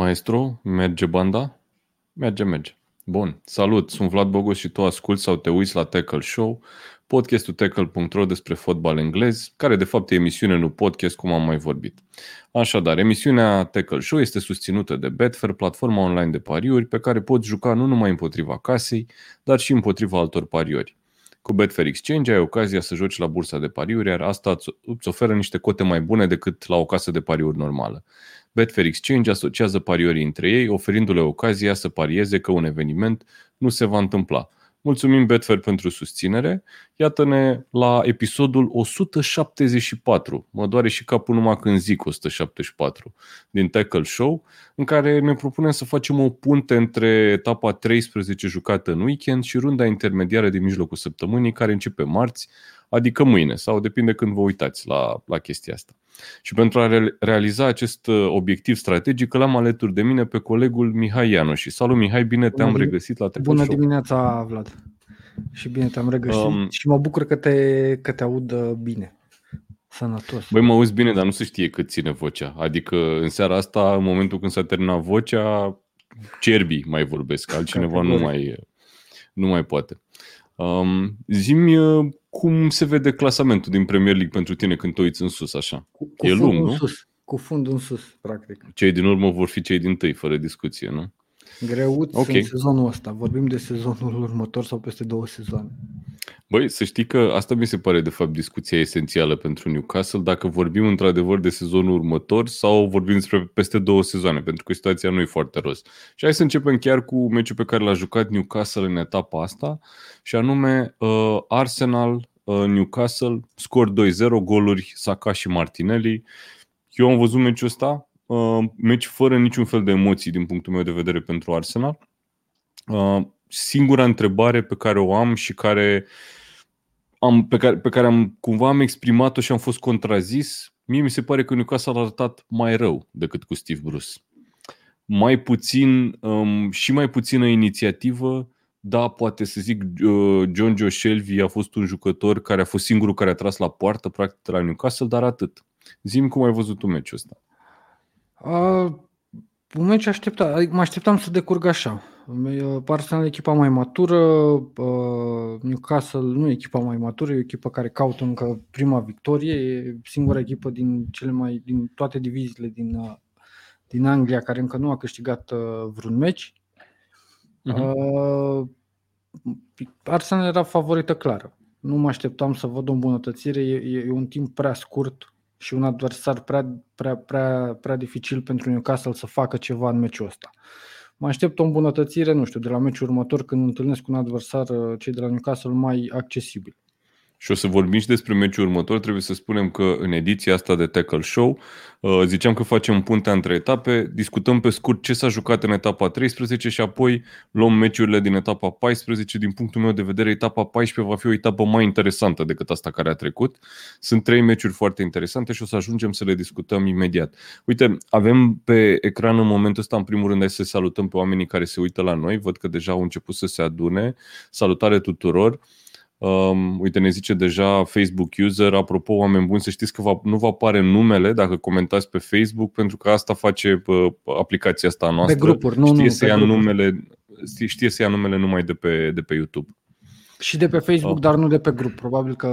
Maestru, merge banda? Merge, merge. Bun, salut, sunt Vlad Bogos și tu asculti sau te uiți la Tackle Show, podcastul tackle.ro despre fotbal englez, care de fapt e emisiune, nu podcast, cum am mai vorbit. Așadar, emisiunea Tackle Show este susținută de Betfair, platforma online de pariuri pe care poți juca nu numai împotriva casei, dar și împotriva altor pariori. Cu Betfair Exchange ai ocazia să joci la bursa de pariuri, iar asta îți oferă niște cote mai bune decât la o casă de pariuri normală. Betfair Exchange asociază pariorii între ei, oferindu-le ocazia să parieze că un eveniment nu se va întâmpla. Mulțumim Betfair pentru susținere. Iată-ne la episodul 174. Mă doare și capul numai când zic 174 din Tackle Show, în care ne propunem să facem o punte între etapa 13 jucată în weekend și runda intermediară din mijlocul săptămânii, care începe marți, adică mâine, sau depinde când vă uitați la, la chestia asta. Și pentru a realiza acest uh, obiectiv strategic, l-am alături de mine pe colegul Mihai Ianu. Și salut Mihai, bine te-am Bună, regăsit la Bună Show. dimineața, Vlad. Și bine te-am regăsit um, și mă bucur că te, că te aud uh, bine. Sănătos. Băi, mă auzi bine, dar nu se știe cât ține vocea. Adică în seara asta, în momentul când s-a terminat vocea, cerbii mai vorbesc, altcineva nu mai, nu mai poate. Um, zimi uh, cum se vede clasamentul din Premier League pentru tine când te uiți în sus așa? Cu, cu e lung, nu? Sus, cu fundul în sus, practic. Cei din urmă vor fi cei din tâi, fără discuție, nu? Greuți okay. în sezonul ăsta. Vorbim de sezonul următor sau peste două sezoane. Băi, să știi că asta mi se pare de fapt discuția esențială pentru Newcastle, dacă vorbim într-adevăr de sezonul următor sau vorbim despre peste două sezoane, pentru că situația nu e foarte roz. Și hai să începem chiar cu meciul pe care l-a jucat Newcastle în etapa asta, și anume uh, Arsenal uh, Newcastle, scor 2-0, goluri Saka și Martinelli. Eu am văzut meciul ăsta, uh, meci fără niciun fel de emoții din punctul meu de vedere pentru Arsenal. Uh, singura întrebare pe care o am și care am, pe, care, pe care am cumva am exprimat-o și am fost contrazis, mie mi se pare că Newcastle a arătat mai rău decât cu Steve Bruce. Mai puțin um, și mai puțină inițiativă, da, poate să zic, uh, John Joe Shelby a fost un jucător care a fost singurul care a tras la poartă, practic, la Newcastle, dar atât. Zim cum ai văzut tu meciul ăsta. Uh, un meci aștepta, adică mă așteptam să decurgă așa. Arsenal e echipa mai matură, uh, Newcastle nu e echipa mai matură, e o echipă care caută încă prima victorie, e singura echipă din cele mai din toate diviziile din, uh, din Anglia care încă nu a câștigat uh, vreun meci. Uh-huh. Arsenal era favorită clară. Nu mă așteptam să văd o îmbunătățire, e, e un timp prea scurt și un adversar prea, prea, prea, prea dificil pentru Newcastle să facă ceva în meciul ăsta. Mă aștept o îmbunătățire, nu știu, de la meciul următor când întâlnesc un adversar, uh, cei de la Newcastle, mai accesibil. Și o să vorbim și despre meciul următor. Trebuie să spunem că în ediția asta de Tackle Show uh, ziceam că facem puntea între etape, discutăm pe scurt ce s-a jucat în etapa 13 și apoi luăm meciurile din etapa 14. Din punctul meu de vedere, etapa 14 va fi o etapă mai interesantă decât asta care a trecut. Sunt trei meciuri foarte interesante și o să ajungem să le discutăm imediat. Uite, avem pe ecran în momentul ăsta, în primul rând, să salutăm pe oamenii care se uită la noi. Văd că deja au început să se adune. Salutare tuturor! Um, uite, ne zice deja Facebook user, apropo, oameni buni, să știți că va, nu vă apare numele dacă comentați pe Facebook, pentru că asta face uh, aplicația asta noastră. Pe grupuri, nu, știe nu, să ia grupuri. numele, știe să ia numele numai de pe, de pe YouTube. Și de pe Facebook, oh. dar nu de pe grup. Probabil că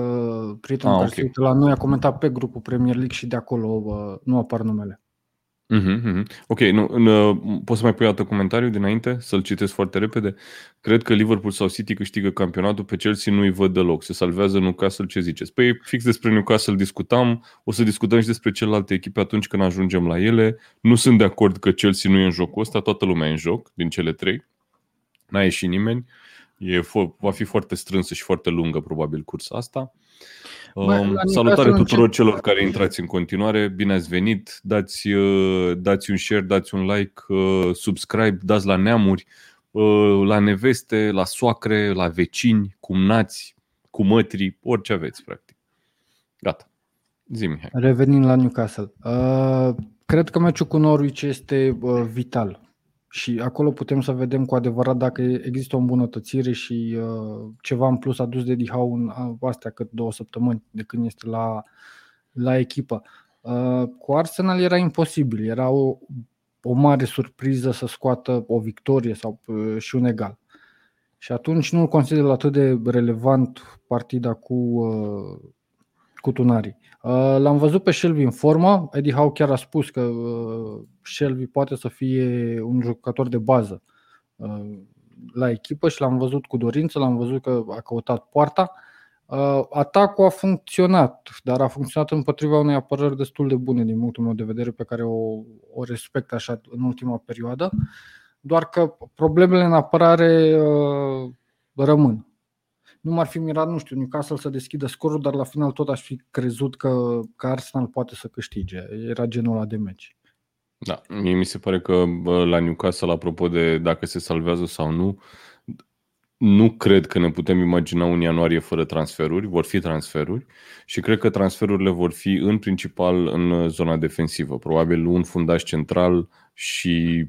prietenul ah, care okay. se uită la noi a comentat pe grupul Premier League și de acolo uh, nu apar numele. Uh-huh, uh-huh. Ok, nu, nu, poți să mai pui altă comentariu dinainte, să-l citesc foarte repede. Cred că Liverpool sau City câștigă campionatul, pe Chelsea nu-i văd deloc. Se salvează Newcastle, ce ziceți? Păi fix despre Newcastle discutam, o să discutăm și despre celelalte echipe atunci când ajungem la ele. Nu sunt de acord că Chelsea nu e în jocul ăsta, toată lumea e în joc, din cele trei. N-a ieșit nimeni. E, va fi foarte strânsă și foarte lungă, probabil, cursa asta. Um, salutare tuturor celor care intrați în continuare, bine ați venit, dați, uh, dați un share, dați un like, uh, subscribe, dați la neamuri, uh, la neveste, la soacre, la vecini, cumnați, cu mătri, orice aveți, practic. Gata. Zi, Mihai. Revenind la Newcastle. Uh, cred că meciul cu Norwich este uh, vital și acolo putem să vedem cu adevărat dacă există o îmbunătățire și uh, ceva în plus adus de Dihau în astea cât două săptămâni de când este la, la echipă. Uh, cu Arsenal era imposibil, era o o mare surpriză să scoată o victorie sau uh, și un egal. Și atunci nu-l consider atât de relevant partida cu, uh, cu Tunarii. Uh, l-am văzut pe Shelby în formă. Eddie Howe chiar a spus că Shelby poate să fie un jucător de bază la echipă și l-am văzut cu dorință, l-am văzut că a căutat poarta. Atacul a funcționat, dar a funcționat împotriva unei apărări destul de bune din punctul meu de vedere pe care o, o respect așa în ultima perioadă doar că problemele în apărare uh, rămân. Nu m-ar fi mirat, nu știu, Newcastle să deschidă scorul, dar la final tot aș fi crezut că, că Arsenal poate să câștige. Era genul ăla de meci. Da, mie mi se pare că la Newcastle, apropo de dacă se salvează sau nu, nu cred că ne putem imagina un ianuarie fără transferuri, vor fi transferuri și cred că transferurile vor fi în principal în zona defensivă. Probabil un fundaș central și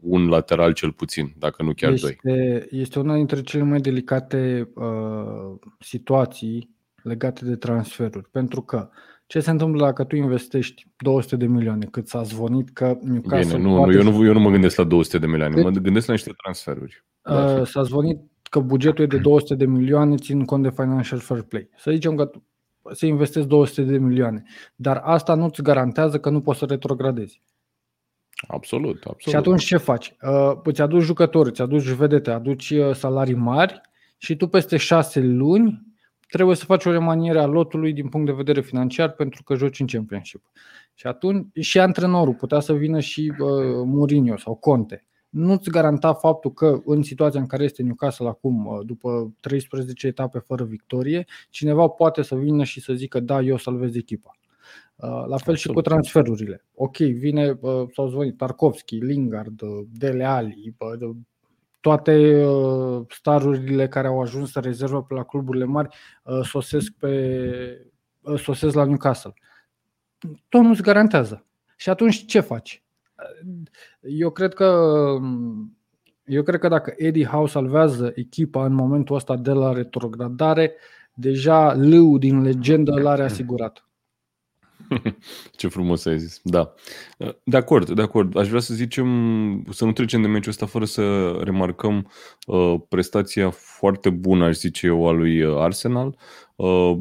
un lateral cel puțin, dacă nu chiar este, doi. Este una dintre cele mai delicate uh, situații legate de transferuri, pentru că ce se întâmplă dacă tu investești 200 de milioane, cât s-a zvonit că Newcastle... Bine, nu, nu, eu, nu, eu nu mă gândesc la 200 de milioane, de... mă gândesc la niște transferuri. Uh, s-a zvonit că bugetul e de 200 de milioane, țin cont de financial fair play. Să zicem că să investezi 200 de milioane, dar asta nu-ți garantează că nu poți să retrogradezi. Absolut, absolut. Și atunci ce faci? Uh, îți aduci jucători, îți aduci vedete, aduci uh, salarii mari și tu peste șase luni trebuie să faci o remaniere a lotului din punct de vedere financiar pentru că joci în Championship. Și atunci și antrenorul putea să vină și uh, Mourinho sau Conte. Nu-ți garanta faptul că în situația în care este Newcastle acum, uh, după 13 etape fără victorie, cineva poate să vină și să zică da, eu salvez echipa. Uh, la fel Absolut. și cu transferurile. Ok, vine, uh, s-au zvonit Tarkovski, Lingard, uh, Dele Ali, toate starurile care au ajuns să rezervă pe la cluburile mari sosesc, pe, sosesc la Newcastle. Tot nu-ți garantează. Și atunci ce faci? Eu cred că eu cred că dacă Eddie Howe salvează echipa în momentul ăsta de la retrogradare, deja lâul din legendă l-are asigurat. Ce frumos ai zis. Da. De acord, de acord. Aș vrea să zicem, să nu trecem de meciul ăsta fără să remarcăm uh, prestația foarte bună, aș zice eu, a lui Arsenal. Uh,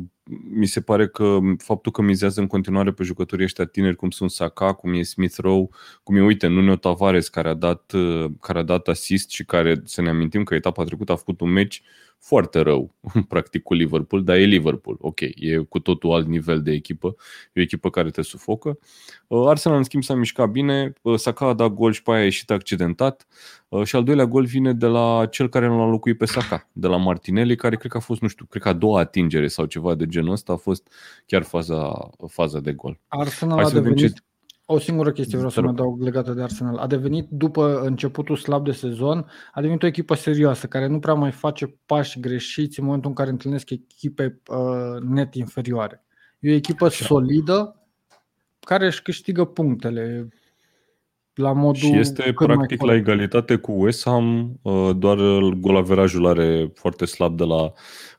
mi se pare că faptul că mizează în continuare pe jucătorii ăștia tineri, cum sunt Saka, cum e Smith Rowe, cum e, uite, Nuno Tavares, care a dat, uh, care a dat assist și care, să ne amintim că etapa trecută a făcut un meci foarte rău, practic, cu Liverpool, dar e Liverpool, ok, e cu totul alt nivel de echipă, e o echipă care te sufocă. Uh, Arsenal, în schimb, s-a mișcat bine, uh, Saka a dat gol și pe aia a ieșit accidentat uh, și al doilea gol vine de la cel care nu l-a locuit pe Saka, de la Martinelli, care cred că a fost, nu știu, cred că a doua atingere sau ceva de genul ăsta a fost chiar faza, faza de gol. Arsenal Hai a devenit, ce... O singură chestie vreau să mă adaug legată de Arsenal. A devenit, după începutul slab de sezon, a devenit o echipă serioasă, care nu prea mai face pași greșiți în momentul în care întâlnesc echipe uh, net inferioare. E o echipă Așa. solidă care își câștigă punctele la modul și este practic la egalitate cu West Ham, uh, doar golaverajul are foarte slab de la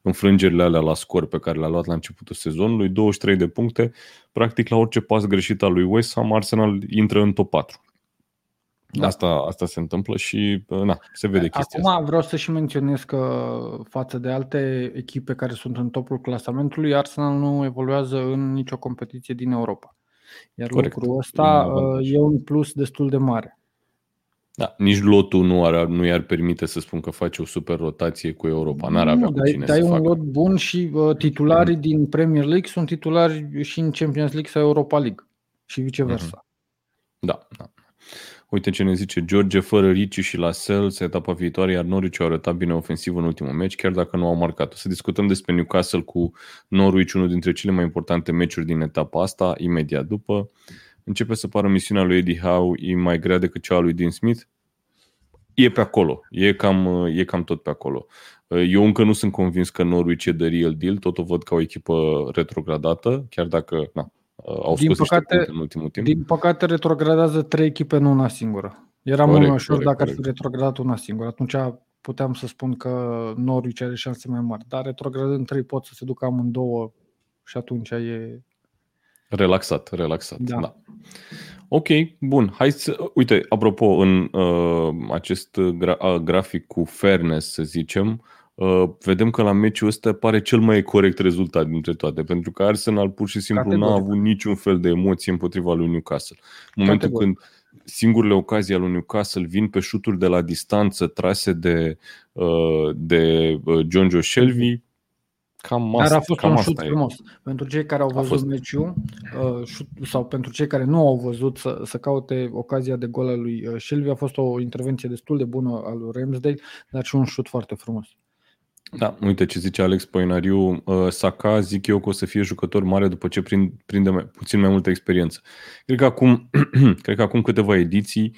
înfrângerile alea la scor pe care le-a luat la începutul sezonului, 23 de puncte, practic la orice pas greșit al lui West Ham, Arsenal intră în top 4. Da. Asta, asta se întâmplă și uh, na, se vede chestia Acum asta. vreau să și menționez că față de alte echipe care sunt în topul clasamentului, Arsenal nu evoluează în nicio competiție din Europa. Iar Corect. lucrul ăsta uh, e un plus destul de mare. Da, nici lotul nu, ar, nu i-ar permite să spun că face o super rotație cu Europa. N-ar avea nu, dai, cine dai să un facă. lot bun și uh, titularii mm. din Premier League sunt titulari și în Champions League sau Europa League și viceversa. Mm-hmm. Da, da. Uite ce ne zice George, fără Ricci și la Sels, etapa viitoare, iar Norwich au arătat bine ofensiv în ultimul meci, chiar dacă nu au marcat. O să discutăm despre Newcastle cu Norwich, unul dintre cele mai importante meciuri din etapa asta, imediat după. Începe să pară misiunea lui Eddie Howe e mai grea decât cea a lui Dean Smith. E pe acolo, e cam, e cam tot pe acolo. Eu încă nu sunt convins că Norwich e the real deal, tot o văd ca o echipă retrogradată, chiar dacă na, au din scos păcate, în ultimul timp. Din păcate retrogradează trei echipe, nu una singură. Era corect, mult mai ușor corect, dacă corect. ar fi retrogradat una singură. Atunci puteam să spun că Norwich are șanse mai mari. Dar retrogradând trei pot să se ducă amândouă și atunci e... Relaxat, relaxat, da. da. Ok, bun. Hai să... Uite, apropo, în uh, acest gra- uh, grafic cu fairness, să zicem, uh, vedem că la meciul ăsta pare cel mai corect rezultat dintre toate, pentru că Arsenal pur și simplu Categoric. n-a avut niciun fel de emoție împotriva lui Newcastle. În momentul Categoric. când singurele ocazii ale lui Newcastle vin pe șuturi de la distanță trase de, uh, de uh, John Joe Shelby, Cam asta, Dar a fost cam un asta șut frumos. Pentru cei care au văzut fost... meciul uh, sau pentru cei care nu au văzut să, să caute ocazia de gol al lui uh, Shelby, a fost o intervenție destul de bună al lui Ramsdale, dar și un șut foarte frumos. Da, uite ce zice Alex Poinariu, uh, Saka zic eu că o să fie jucător mare după ce prinde mai, puțin mai multă experiență. Cred că acum, cred că acum câteva ediții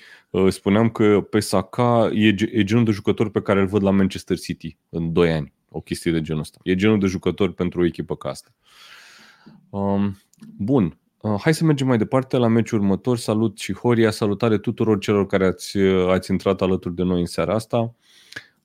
spuneam că pe Saka e, e genul de jucător pe care îl văd la Manchester City în 2 ani o chestie de genul ăsta. E genul de jucător pentru o echipă ca asta. Um, bun, uh, hai să mergem mai departe la meciul următor. Salut și Horia, salutare tuturor celor care ați, uh, ați intrat alături de noi în seara asta.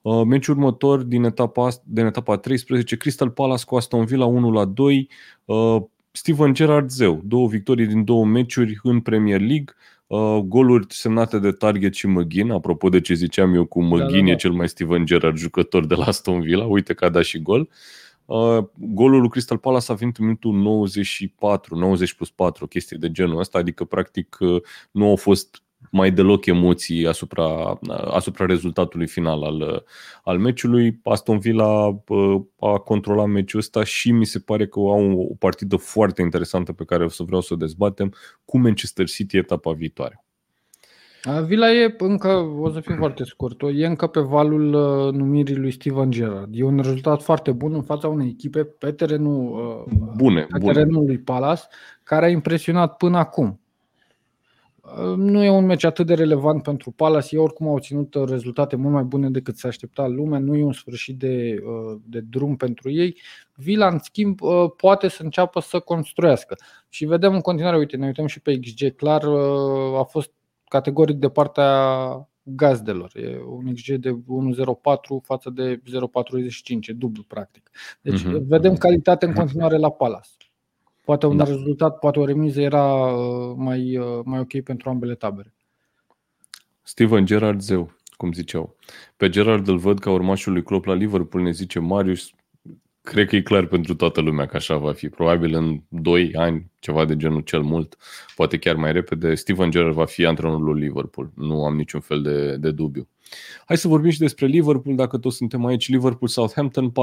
Uh, meciul următor din etapa, din etapa 13, Crystal Palace cu Aston Villa 1 la 2. Uh, Steven Gerrard zeu, două victorii din două meciuri în Premier League. Uh, goluri semnate de Target și McGinn, apropo de ce ziceam eu cu McGinn da, da, da. e cel mai Steven Gerrard jucător de la Aston Villa, uite că a dat și gol. Uh, golul lui Crystal Palace a venit în minutul 94, 90 plus 4, o chestie de genul ăsta, adică practic uh, nu au fost mai deloc emoții asupra, asupra rezultatului final al, al meciului. Aston Villa a controlat meciul ăsta și mi se pare că au o partidă foarte interesantă pe care o să vreau să o dezbatem cu Manchester City etapa viitoare. Villa e încă, o să fiu foarte scurt, e încă pe valul uh, numirii lui Steven Gerrard. E un rezultat foarte bun în fața unei echipe pe terenul, uh, bune, pe bune. terenul lui Palace, care a impresionat până acum. Nu e un meci atât de relevant pentru Palace. Ei oricum au ținut rezultate mult mai bune decât se aștepta lumea. Nu e un sfârșit de, uh, de drum pentru ei. Vila, în schimb, uh, poate să înceapă să construiască. Și vedem în continuare, uite, ne uităm și pe XG, clar uh, a fost categoric de partea gazdelor. E un XG de 1.04 față de 0.45, dublu practic. Deci uh-huh. vedem calitate în continuare la Palace. Poate un da. rezultat, poate o remiză era uh, mai, uh, mai ok pentru ambele tabere. Steven Gerrard zeu, cum ziceau. Pe Gerrard îl văd ca urmașul lui Klopp la Liverpool, ne zice Marius. Cred că e clar pentru toată lumea că așa va fi. Probabil în 2 ani, ceva de genul cel mult, poate chiar mai repede, Steven Gerrard va fi antrenorul lui Liverpool. Nu am niciun fel de, de dubiu. Hai să vorbim și despre Liverpool, dacă toți suntem aici. Liverpool-Southampton 4-0,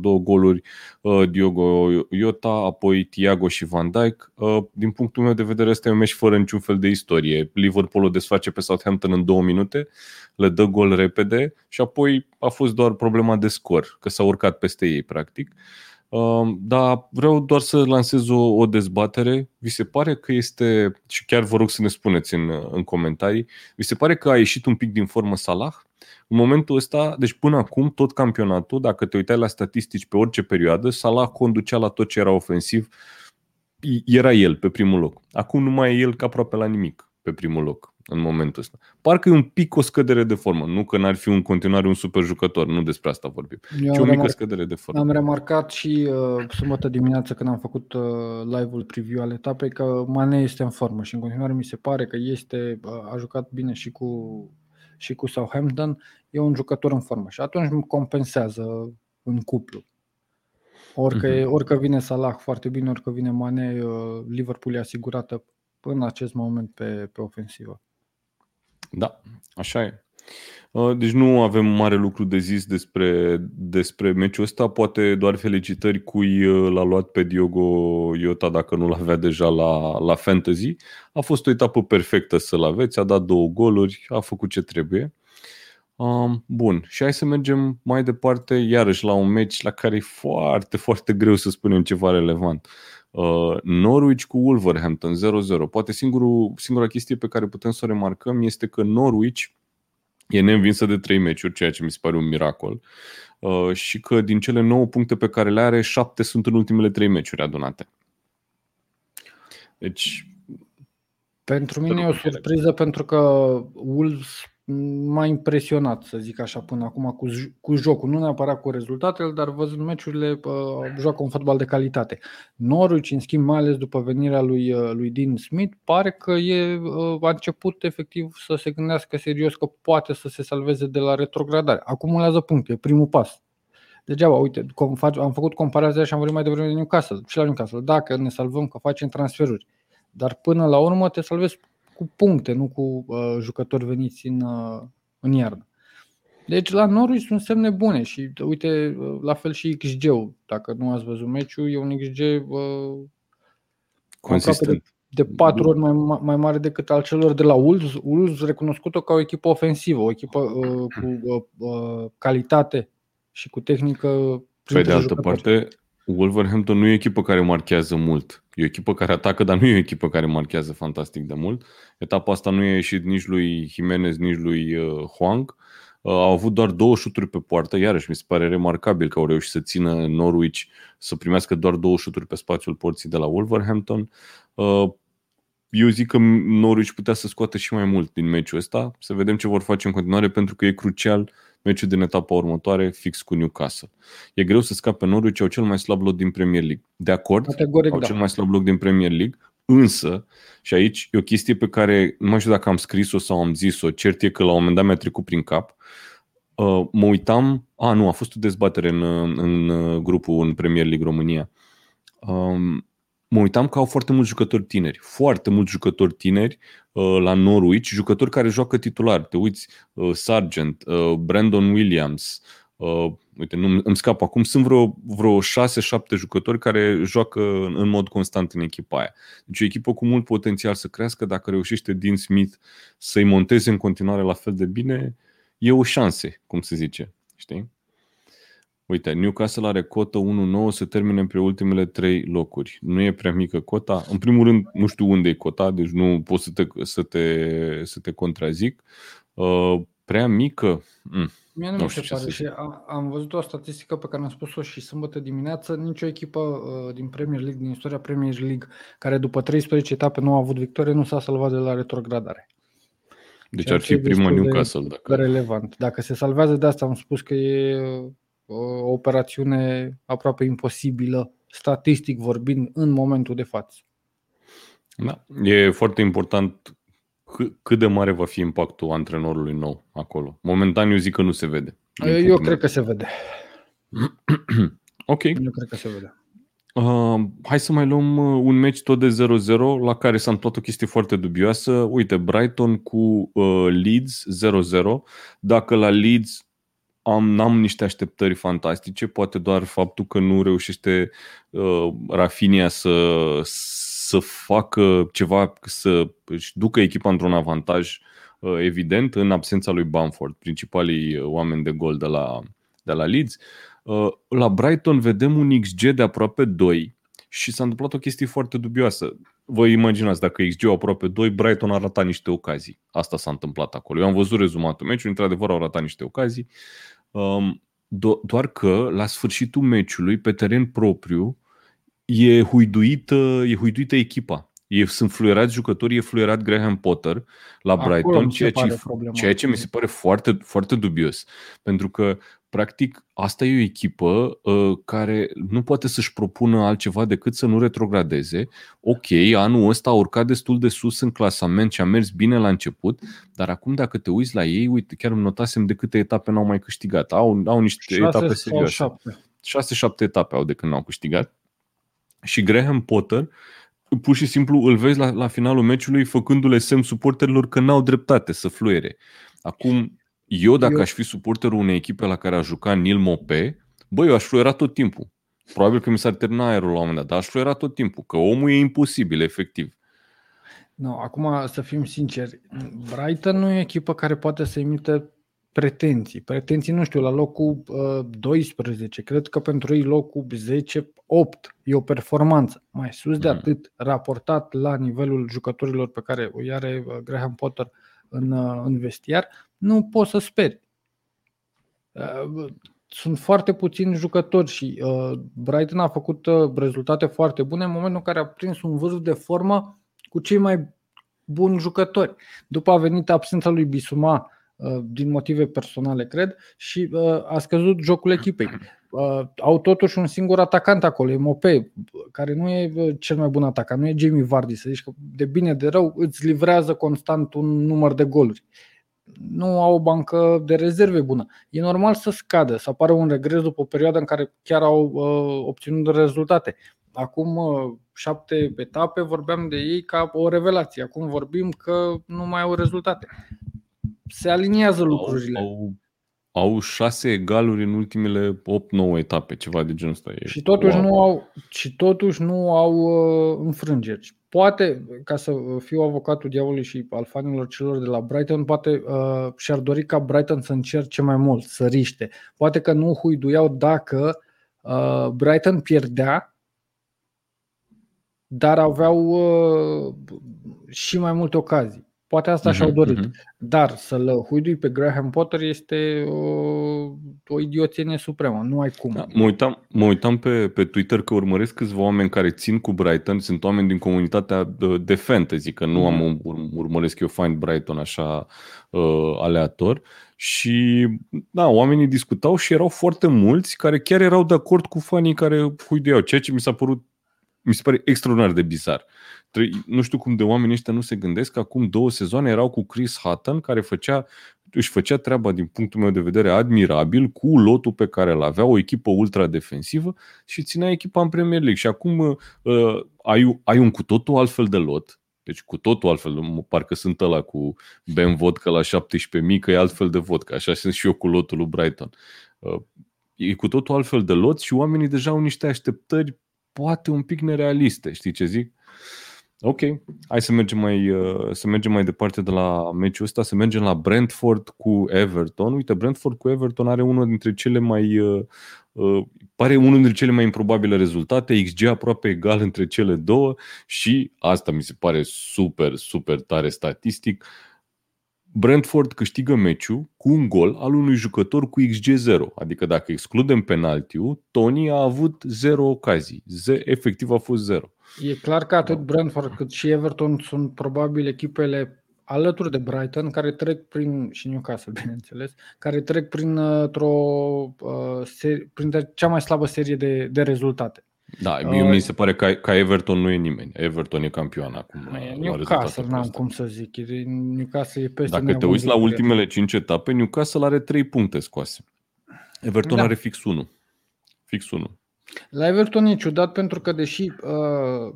două goluri uh, Diogo Iota, apoi Thiago și Van Dijk. Uh, din punctul meu de vedere, este un meci fără niciun fel de istorie. Liverpool o desface pe Southampton în două minute, le dă gol repede și apoi a fost doar problema de scor, că s-a urcat peste ei, practic. Uh, dar vreau doar să lansez o, o dezbatere. Vi se pare că este, și chiar vă rog să ne spuneți în, în comentarii, vi se pare că a ieșit un pic din formă Salah? În momentul ăsta, deci până acum, tot campionatul, dacă te uitai la statistici pe orice perioadă, Salah conducea la tot ce era ofensiv, era el pe primul loc. Acum nu mai e el ca aproape la nimic pe primul loc în momentul ăsta. Parcă e un pic o scădere de formă, nu că n-ar fi în continuare un super jucător, nu despre asta vorbim, Eu ci o mică scădere de formă. Am remarcat și uh, sâmbătă dimineață când am făcut uh, live-ul preview al etapei că Mane este în formă și în continuare mi se pare că este, uh, a jucat bine și cu, și cu Southampton, e un jucător în formă și atunci compensează în cuplu. Orică, uh-huh. orică vine Salah foarte bine, orică vine Mane, uh, Liverpool e asigurată în acest moment pe, pe ofensivă. Da, așa e. Uh, deci nu avem mare lucru de zis despre, despre meciul ăsta, poate doar felicitări cui uh, l-a luat pe Diogo Iota dacă nu l-avea deja la, la Fantasy. A fost o etapă perfectă să-l aveți, a dat două goluri, a făcut ce trebuie. Um, bun, și hai să mergem mai departe, iarăși la un meci la care e foarte, foarte greu să spunem ceva relevant. Uh, Norwich cu Wolverhampton 0-0. Poate singurul, singura chestie pe care putem să o remarcăm este că Norwich e neînvinsă de trei meciuri, ceea ce mi se pare un miracol. Uh, și că din cele 9 puncte pe care le are, 7 sunt în ultimele trei meciuri adunate. Deci. Pentru mine e o surpriză pentru că Wolves m-a impresionat, să zic așa, până acum cu, cu jocul. Nu neapărat cu rezultatele, dar văzând meciurile, uh, joacă un fotbal de calitate. Norwich, în schimb, mai ales după venirea lui, uh, lui Dean Smith, pare că e, uh, a început efectiv să se gândească serios că poate să se salveze de la retrogradare. Acumulează puncte, e primul pas. Degeaba, uite, am făcut comparația și am vorbit mai devreme de Newcastle. Și la Newcastle, dacă ne salvăm că facem transferuri, dar până la urmă te salvezi cu puncte, nu cu uh, jucători veniți în, uh, în iarnă. Deci la Norwich sunt semne bune și uite, uh, la fel și XG-ul. Dacă nu ați văzut meciul, e un XG uh, consistent. De, de patru ori mai, mai mare decât al celor de la Wolves. Wolves recunoscut-o ca o echipă ofensivă, o echipă uh, cu uh, uh, calitate și cu tehnică. Pe de altă jucători. parte, Wolverhampton nu e o echipă care marchează mult. E o echipă care atacă, dar nu e o echipă care marchează fantastic de mult. Etapa asta nu e ieșit nici lui Jimenez, nici lui uh, Huang. Uh, au avut doar două șuturi pe poartă, iarăși mi se pare remarcabil că au reușit să țină Norwich să primească doar două șuturi pe spațiul porții de la Wolverhampton. Uh, eu zic că Norwich putea să scoată și mai mult din meciul ăsta, să vedem ce vor face în continuare, pentru că e crucial meciul din etapa următoare fix cu Newcastle. E greu să scape Norwich, au cel mai slab loc din Premier League. De acord, Categoric, au da. cel mai slab loc din Premier League, însă, și aici e o chestie pe care nu mai știu dacă am scris-o sau am zis-o, cert e că la un moment dat mi-a trecut prin cap, uh, mă uitam, a nu, a fost o dezbatere în, în grupul în Premier League România. Um, mă uitam că au foarte mulți jucători tineri, foarte mulți jucători tineri uh, la Norwich, jucători care joacă titular. Te uiți, uh, Sargent, uh, Brandon Williams, uh, uite, nu îmi scap acum, sunt vreo, vreo 6-7 jucători care joacă în, în mod constant în echipa aia. Deci o echipă cu mult potențial să crească, dacă reușește Dean Smith să-i monteze în continuare la fel de bine, e o șansă, cum se zice, știi? Uite, Newcastle are cotă 1-9, se termine pe ultimele trei locuri. Nu e prea mică cota. În primul rând, nu știu unde e cota, deci nu pot să te, să te, să te contrazic. Uh, prea mică? Mm. Mie nu, nu mi se pare și am văzut o statistică pe care am spus-o și sâmbătă dimineață, nicio echipă uh, din Premier League, din istoria Premier League, care după 13 etape nu a avut victorie, nu s-a salvat de la retrogradare. Deci Ceea ar fi prima Newcastle. Dacă... Relevant. Dacă se salvează de asta, am spus că e o operațiune aproape imposibilă, statistic vorbind, în momentul de față. Da. E foarte important cât de mare va fi impactul antrenorului nou acolo. Momentan eu zic că nu se vede. Eu cred că se vede. ok. Eu cred că se vede. Uh, hai să mai luăm uh, un meci tot de 0-0 la care s-a întâmplat o chestie foarte dubioasă. Uite, Brighton cu uh, Leeds 0-0. Dacă la Leeds am, n-am niște așteptări fantastice, poate doar faptul că nu reușește uh, Rafinia să, să facă ceva, să își ducă echipa într-un avantaj uh, evident în absența lui Bamford, principalii oameni de gol de la, de la Leeds. Uh, la Brighton vedem un XG de aproape 2 și s-a întâmplat o chestie foarte dubioasă. Vă imaginați, dacă XG aproape 2, Brighton a ratat niște ocazii. Asta s-a întâmplat acolo. Eu am văzut rezumatul meciului, într-adevăr au ratat niște ocazii. Um, do- doar că la sfârșitul meciului, pe teren propriu, e huiduită, e huiduită echipa. E, sunt fluierați jucători, e fluierat Graham Potter la Acolo Brighton, ceea ce, ceea ce mi se pare foarte, foarte dubios. Pentru că practic, asta e o echipă uh, care nu poate să-și propună altceva decât să nu retrogradeze. Ok, anul ăsta a urcat destul de sus în clasament și a mers bine la început, dar acum dacă te uiți la ei, uite, chiar îmi notasem de câte etape n-au mai câștigat. Au, au niște etape serioase. 6-7 etape au de când n-au câștigat. Și Graham Potter, pur și simplu îl vezi la, la finalul meciului făcându-le semn suporterilor că n-au dreptate să fluiere. Acum, eu, dacă eu... aș fi suporterul unei echipe la care a jucat Nil Mope, băi, eu aș fluiera tot timpul. Probabil că mi s-ar termina aerul la un moment dat, dar aș fluiera tot timpul, că omul e imposibil, efectiv. No, acum, să fim sinceri, Brighton nu e o echipă care poate să emite pretenții. Pretenții, nu știu, la locul uh, 12, cred că pentru ei locul 10, 8 e o performanță. Mai sus de mm. atât, raportat la nivelul jucătorilor pe care o are uh, Graham Potter în, uh, în vestiar, nu poți să speri. Uh, sunt foarte puțini jucători și uh, Brighton a făcut rezultate foarte bune în momentul în care a prins un vârf de formă cu cei mai buni jucători. După a venit absența lui Bisuma uh, din motive personale, cred, și uh, a scăzut jocul echipei. Au totuși un singur atacant acolo, e Mope, care nu e cel mai bun atacant, nu e Jamie Vardy, să zici că de bine de rău îți livrează constant un număr de goluri nu au o bancă de rezerve bună. E normal să scadă, să apară un regres după o perioadă în care chiar au uh, obținut rezultate. Acum uh, șapte etape vorbeam de ei ca o revelație. Acum vorbim că nu mai au rezultate. Se aliniază lucrurile. Au, au, au șase egaluri în ultimele 8-9 etape, ceva de genul ăsta. Și totuși, wow. nu au, și totuși nu au uh, înfrângeri. Poate, ca să fiu avocatul diavolului și al fanilor celor de la Brighton, poate uh, și-ar dori ca Brighton să încerce mai mult, să riște. Poate că nu huiduiau dacă uh, Brighton pierdea, dar aveau uh, și mai multe ocazii. Poate asta uh-huh, și-au mhm, dorit. Uh-huh. Dar să-l huidui pe Graham Potter este o, o idioțenie supremă. Nu ai cum. Da, mă uitam, mă uitam pe, pe Twitter că urmăresc câțiva oameni care țin cu Brighton. Sunt oameni din comunitatea de, de fantasy, că nu uh-huh. am mhm. ur, urmăresc eu Find Brighton așa uh, aleator. Și da, oamenii discutau și erau foarte mulți care chiar erau de acord cu fanii care huiduiau, ceea ce mi s-a părut mi se pare extraordinar de bizar nu știu cum de oamenii ăștia nu se gândesc că acum două sezoane erau cu Chris Hutton, care făcea, își făcea treaba din punctul meu de vedere admirabil cu lotul pe care îl avea, o echipă ultra defensivă și ținea echipa în Premier League. Și acum uh, ai, ai un cu totul altfel de lot, deci cu totul altfel, parcă sunt ăla cu Ben Vodka la 17.000, că e altfel de vodka, așa sunt și eu cu lotul lui Brighton. Uh, e cu totul altfel de lot și oamenii deja au niște așteptări poate un pic nerealiste, știi ce zic? Ok, hai să mergem mai, uh, să mergem mai departe de la meciul ăsta, să mergem la Brentford cu Everton. Uite, Brentford cu Everton are unul dintre cele mai uh, uh, pare unul dintre cele mai improbabile rezultate, XG aproape egal între cele două și asta mi se pare super, super tare statistic. Brentford câștigă meciul cu un gol al unui jucător cu XG0, adică dacă excludem penaltiul, Tony a avut 0 ocazii, Z, efectiv a fost 0. E clar că atât Brentford cât și Everton sunt probabil echipele alături de Brighton, care trec prin, și Newcastle, bineînțeles, care trec prin, o uh, serie, prin cea mai slabă serie de, de rezultate. Da, uh, mi se pare că, că Everton nu e nimeni. Everton e campion acum. Newcastle, n-am cum să zic. Newcastle e peste Dacă te uiți la ultimele 5 etape, Newcastle are 3 puncte scoase. Everton da. are fix 1. Fix 1. La Everton e ciudat pentru că deși uh,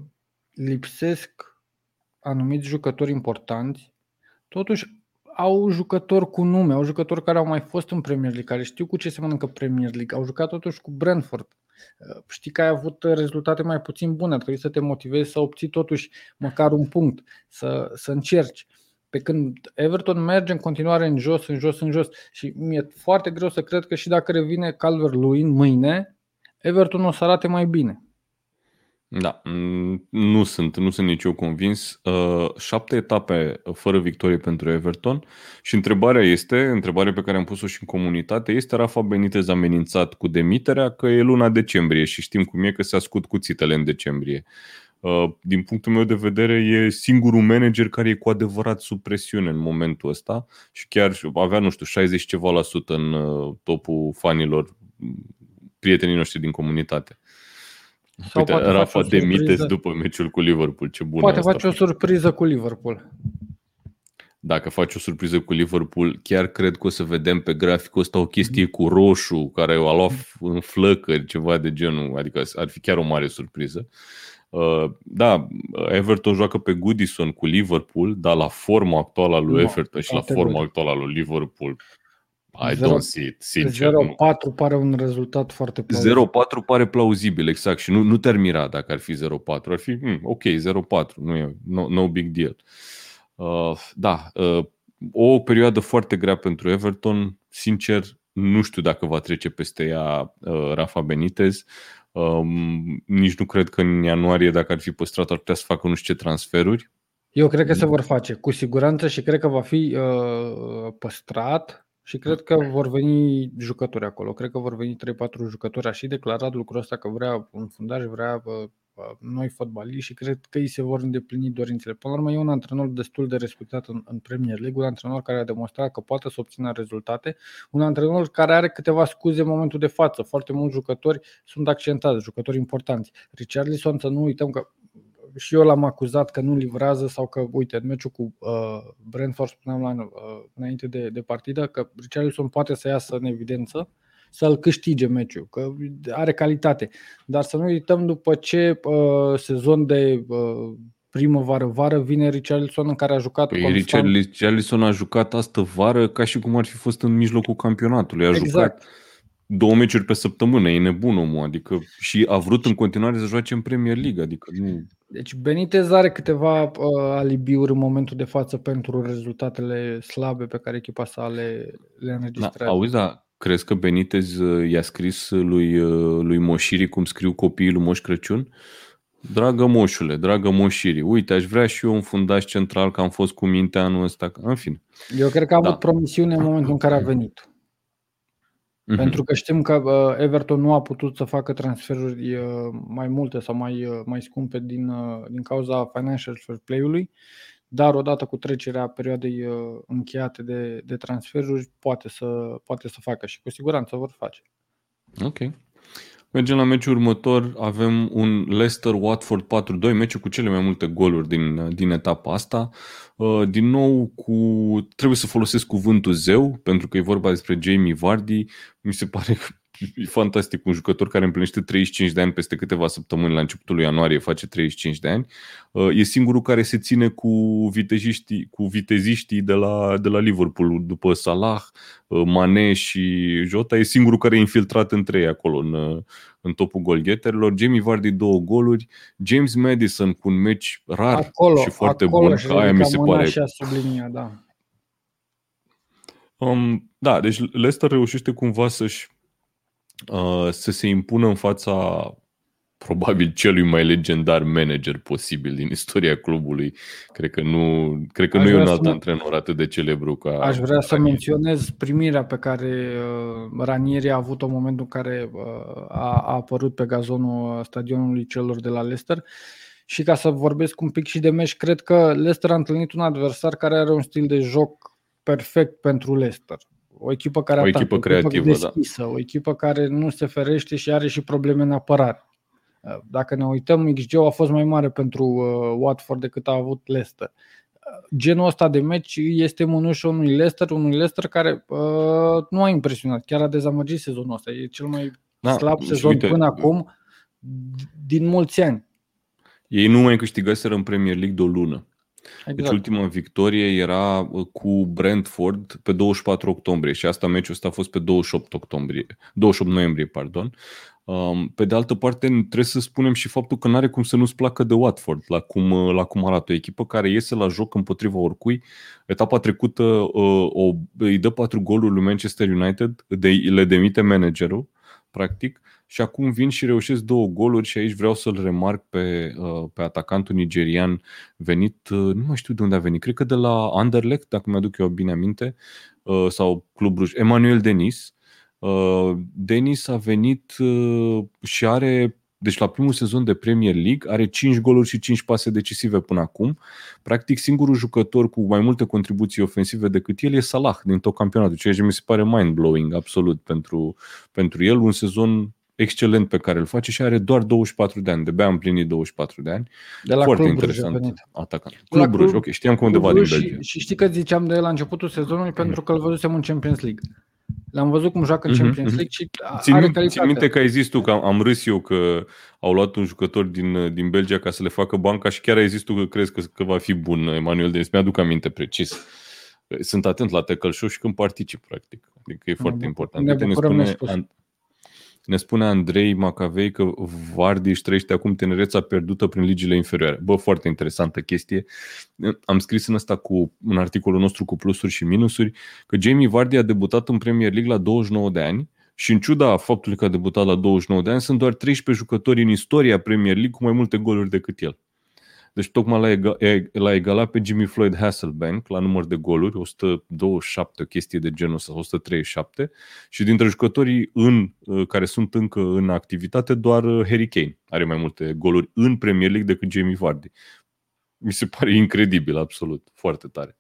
lipsesc anumiți jucători importanți, totuși au jucători cu nume, au jucători care au mai fost în Premier League, care știu cu ce se mănâncă Premier League, au jucat totuși cu Brentford. Uh, știi că ai avut rezultate mai puțin bune, ar trebui să te motivezi să obții totuși măcar un punct, să, să încerci. Pe când Everton merge în continuare în jos, în jos, în jos și mi-e foarte greu să cred că și dacă revine Calvert-Lewin mâine, Everton o să arate mai bine. Da, mm, nu sunt, nu sunt nici eu convins. Uh, șapte etape fără victorie pentru Everton și întrebarea este, întrebarea pe care am pus-o și în comunitate, este Rafa Benitez amenințat cu demiterea că e luna decembrie și știm cum e că se ascult cuțitele în decembrie. Uh, din punctul meu de vedere, e singurul manager care e cu adevărat sub presiune în momentul ăsta și chiar avea, nu știu, 60 ceva la sută în uh, topul fanilor prietenii noștri din comunitate. Sau Uite, Rafa Demites după meciul cu Liverpool. Ce bun Poate face o surpriză cu Liverpool. Dacă faci o surpriză cu Liverpool, chiar cred că o să vedem pe graficul ăsta o chestie cu roșu care o a luat în flăcări, ceva de genul. Adică ar fi chiar o mare surpriză. Uh, da, Everton joacă pe Goodison cu Liverpool, dar la forma actuală a lui Everton și la forma actuală a lui Liverpool I 0, don't see it, sincer. 0-4 pare un rezultat foarte plauzibil. 0-4 pare plauzibil, exact. Și nu, nu te-ar mira dacă ar fi 0-4. Ar fi, hmm, ok, 0-4, nu e, no, no big deal. Uh, da, uh, o perioadă foarte grea pentru Everton. Sincer, nu știu dacă va trece peste ea uh, Rafa Benitez. Um, nici nu cred că în ianuarie, dacă ar fi păstrat, ar putea să facă nu știu ce transferuri. Eu cred că se vor face, cu siguranță, și cred că va fi uh, păstrat și cred că vor veni jucători acolo. Cred că vor veni 3-4 jucători. A și declarat lucrul ăsta că vrea un fundaj, vrea noi fotbaliști și cred că îi se vor îndeplini dorințele. Până la urmă, e un antrenor destul de respectat în, în Premier League, un antrenor care a demonstrat că poate să obțină rezultate, un antrenor care are câteva scuze în momentul de față. Foarte mulți jucători sunt accentați, jucători importanți. Richarlison, să nu uităm că și eu l-am acuzat că nu livrează sau că, uite, în meciul cu uh, Brentford, spuneam la, uh, înainte de, de partidă, că Richarlison poate să iasă în evidență, să-l câștige meciul, că are calitate. Dar să nu uităm după ce uh, sezon de uh, primăvară-vară vine Richarlison în care a jucat păi constant. Richarlison a jucat astă vară ca și cum ar fi fost în mijlocul campionatului. A exact. jucat două meciuri pe săptămână, e nebun omul, adică și a vrut în continuare să joace în Premier League, adică nu... Deci Benitez are câteva uh, alibiuri în momentul de față pentru rezultatele slabe pe care echipa sa le, le înregistrează. Da, auzi, da, crezi că Benitez uh, i-a scris lui, uh, lui Moșiri cum scriu copiii lui Moș Crăciun? Dragă moșule, dragă moșiri, uite, aș vrea și eu un fundaș central, că am fost cu mintea anul ăsta, în fine. Eu cred că a da. avut promisiune în momentul în care a venit. Uh-huh. Pentru că știm că uh, Everton nu a putut să facă transferuri uh, mai multe sau mai, uh, mai scumpe din, din cauza financial fair play-ului, dar odată cu trecerea perioadei încheiate de, de transferuri poate să, poate să facă și cu siguranță vor face. Ok. Mergem la meciul următor, avem un Leicester-Watford 4-2, meciul cu cele mai multe goluri din, din etapa asta. Uh, din nou, cu, trebuie să folosesc cuvântul zeu, pentru că e vorba despre Jamie Vardy. Mi se pare că e fantastic un jucător care împlinește 35 de ani peste câteva săptămâni, la începutul lui ianuarie face 35 de ani. Uh, e singurul care se ține cu viteziștii, cu viteziștii de la, de la Liverpool, după Salah, uh, Mane și Jota. E singurul care e infiltrat între ei acolo în, în topul golgheterilor. Jamie Vardy două goluri, James Madison cu un meci rar acolo, și foarte acolo bun. Și aia mi se pare. Și sublinia, da. Um, da, deci Leicester reușește cumva să-și uh, să se impună în fața probabil celui mai legendar manager posibil din istoria clubului. Cred că nu, cred că nu e un alt să, antrenor atât de celebru ca Aș vrea să Ranieri. menționez primirea pe care uh, Ranieri a avut-o în momentul în care uh, a, a apărut pe gazonul stadionului celor de la Leicester. Și ca să vorbesc un pic și de meci, cred că Leicester a întâlnit un adversar care are un stil de joc perfect pentru Leicester. O echipă care o atacă, echipă creativă, o echipă da. deschisă, da. o echipă care nu se ferește și are și probleme în apărare. Uh, dacă ne uităm, XG a fost mai mare pentru uh, Watford decât a avut Leicester. Uh, genul ăsta de meci este mânușă unui Leicester, unui Leicester care uh, nu a impresionat, chiar a dezamăgit sezonul ăsta. E cel mai da, slab sezon uite, până acum din mulți ani. Ei nu mai câștigaseră în Premier League de o lună. Deci exact. Deci ultima victorie era uh, cu Brentford pe 24 octombrie și asta meciul ăsta a fost pe 28 octombrie, 28 noiembrie, pardon. Um, pe de altă parte, trebuie să spunem și faptul că nu are cum să nu-ți placă de Watford, la cum, uh, la cum arată o echipă care iese la joc împotriva oricui. Etapa trecută uh, o, îi dă patru goluri lui Manchester United, de, le demite managerul, practic, și acum vin și reușesc două goluri și aici vreau să-l remarc pe, uh, pe atacantul nigerian venit, uh, nu mai știu de unde a venit, cred că de la Anderlecht, dacă mi-aduc eu bine aminte, uh, sau Club Bruj, Emanuel Denis. Denis a venit și are deci la primul sezon de Premier League are 5 goluri și 5 pase decisive până acum. Practic singurul jucător cu mai multe contribuții ofensive decât el e Salah din tot campionatul, ceea ce mi se pare mind-blowing absolut pentru, pentru el. Un sezon excelent pe care îl face și are doar 24 de ani, de bea împlinit 24 de ani. De la Foarte Club interesant atacant. Club Bruj, ok, știam că undeva din Belgia. Și, și știi că ziceam de el la începutul sezonului pentru că îl văzusem în Champions League. L-am văzut cum joacă în mhm, Champions League și țin, are calitate. Țin minte că ai zis tu, că am, am râs eu că au luat un jucător din, din Belgia ca să le facă banca și chiar ai zis tu că crezi că, că va fi bun Emanuel Denis. Mi-aduc aminte precis. Sunt atent la tackle show și când particip, practic. Adică e foarte important. Ne, ne spune, ne spune Andrei Macavei că Vardy își trăiește acum tinereța pierdută prin ligile inferioare. Bă, foarte interesantă chestie. Am scris în asta cu un articolul nostru cu plusuri și minusuri că Jamie Vardy a debutat în Premier League la 29 de ani și în ciuda faptului că a debutat la 29 de ani, sunt doar 13 jucători în istoria Premier League cu mai multe goluri decât el. Deci tocmai l-a, ega, l-a egalat pe Jimmy Floyd Hasselbank la număr de goluri, 127, o chestie de genul ăsta, 137, și dintre jucătorii în, uh, care sunt încă în activitate, doar uh, Harry Kane are mai multe goluri în Premier League decât Jamie Vardy. Mi se pare incredibil, absolut, foarte tare.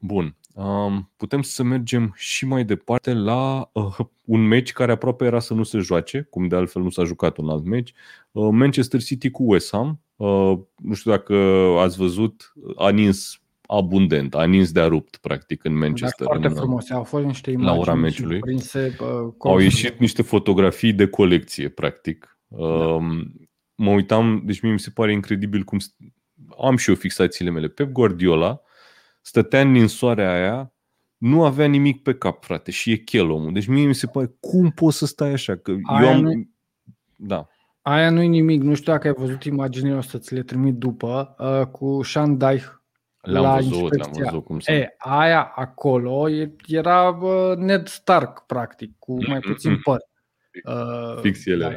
Bun, um, putem să mergem și mai departe la uh, un meci care aproape era să nu se joace, cum de altfel nu s-a jucat un alt meci, uh, Manchester City cu West Ham. Uh, nu știu dacă ați văzut, a nins abundent, a nins de-a rupt, practic, în Manchester. Da, foarte în, frumos. Au fost niște imagini la ora meciului. Prinse, uh, Au ieșit niște fotografii de colecție, practic. Da. Uh, mă uitam, deci mie mi se pare incredibil cum am și eu fixațiile mele. Pep Guardiola stătea în ninsoarea aia, nu avea nimic pe cap, frate, și e chel omul. Deci mie mi se pare, cum poți să stai așa? Că aia eu am... Nu... Da. Aia nu-i nimic, nu știu dacă ai văzut imaginile, o să ți le trimit după, uh, cu Sean Dyche le-am la văzut, inspecția. le-am văzut cum să... E, aia acolo era uh, Ned Stark, practic, cu mai puțin păr. Uh, Fix el era.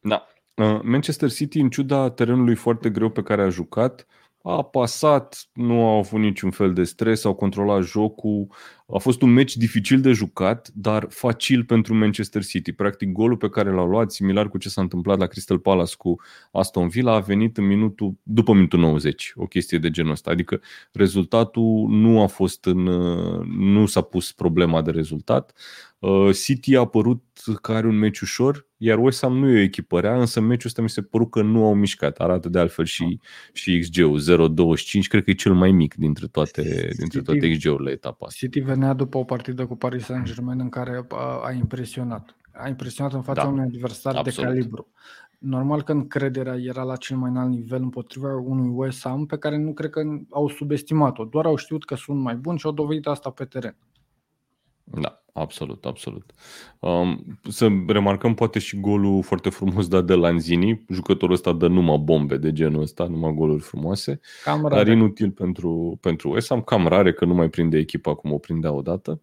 Da. Uh, Manchester City, în ciuda terenului foarte greu pe care a jucat, a pasat, nu a avut niciun fel de stres, au controlat jocul. A fost un meci dificil de jucat, dar facil pentru Manchester City. Practic, golul pe care l-au luat, similar cu ce s-a întâmplat la Crystal Palace cu Aston Villa, a venit în minutul, după minutul 90, o chestie de genul ăsta. Adică rezultatul nu a fost în, nu s-a pus problema de rezultat. Uh, City a apărut că are un meci ușor, iar West Ham nu e o echipă rea, însă meciul ăsta mi se părut că nu au mișcat. Arată de altfel și, și XG-ul 0.25, cred că e cel mai mic dintre toate, dintre toate XG-urile etapa asta. City venea după o partidă cu Paris Saint-Germain în care a, a impresionat. A impresionat în fața da, unui adversar absolut. de calibru. Normal că încrederea era la cel mai înalt nivel împotriva unui West Ham pe care nu cred că au subestimat-o. Doar au știut că sunt mai buni și au dovedit asta pe teren. Da, absolut, absolut. Um, să remarcăm poate și golul foarte frumos dat de Lanzini. Jucătorul ăsta dă numai bombe de genul ăsta, numai goluri frumoase. Cam rare. Dar inutil pentru, pentru West Ham, cam rare că nu mai prinde echipa cum o prindea odată.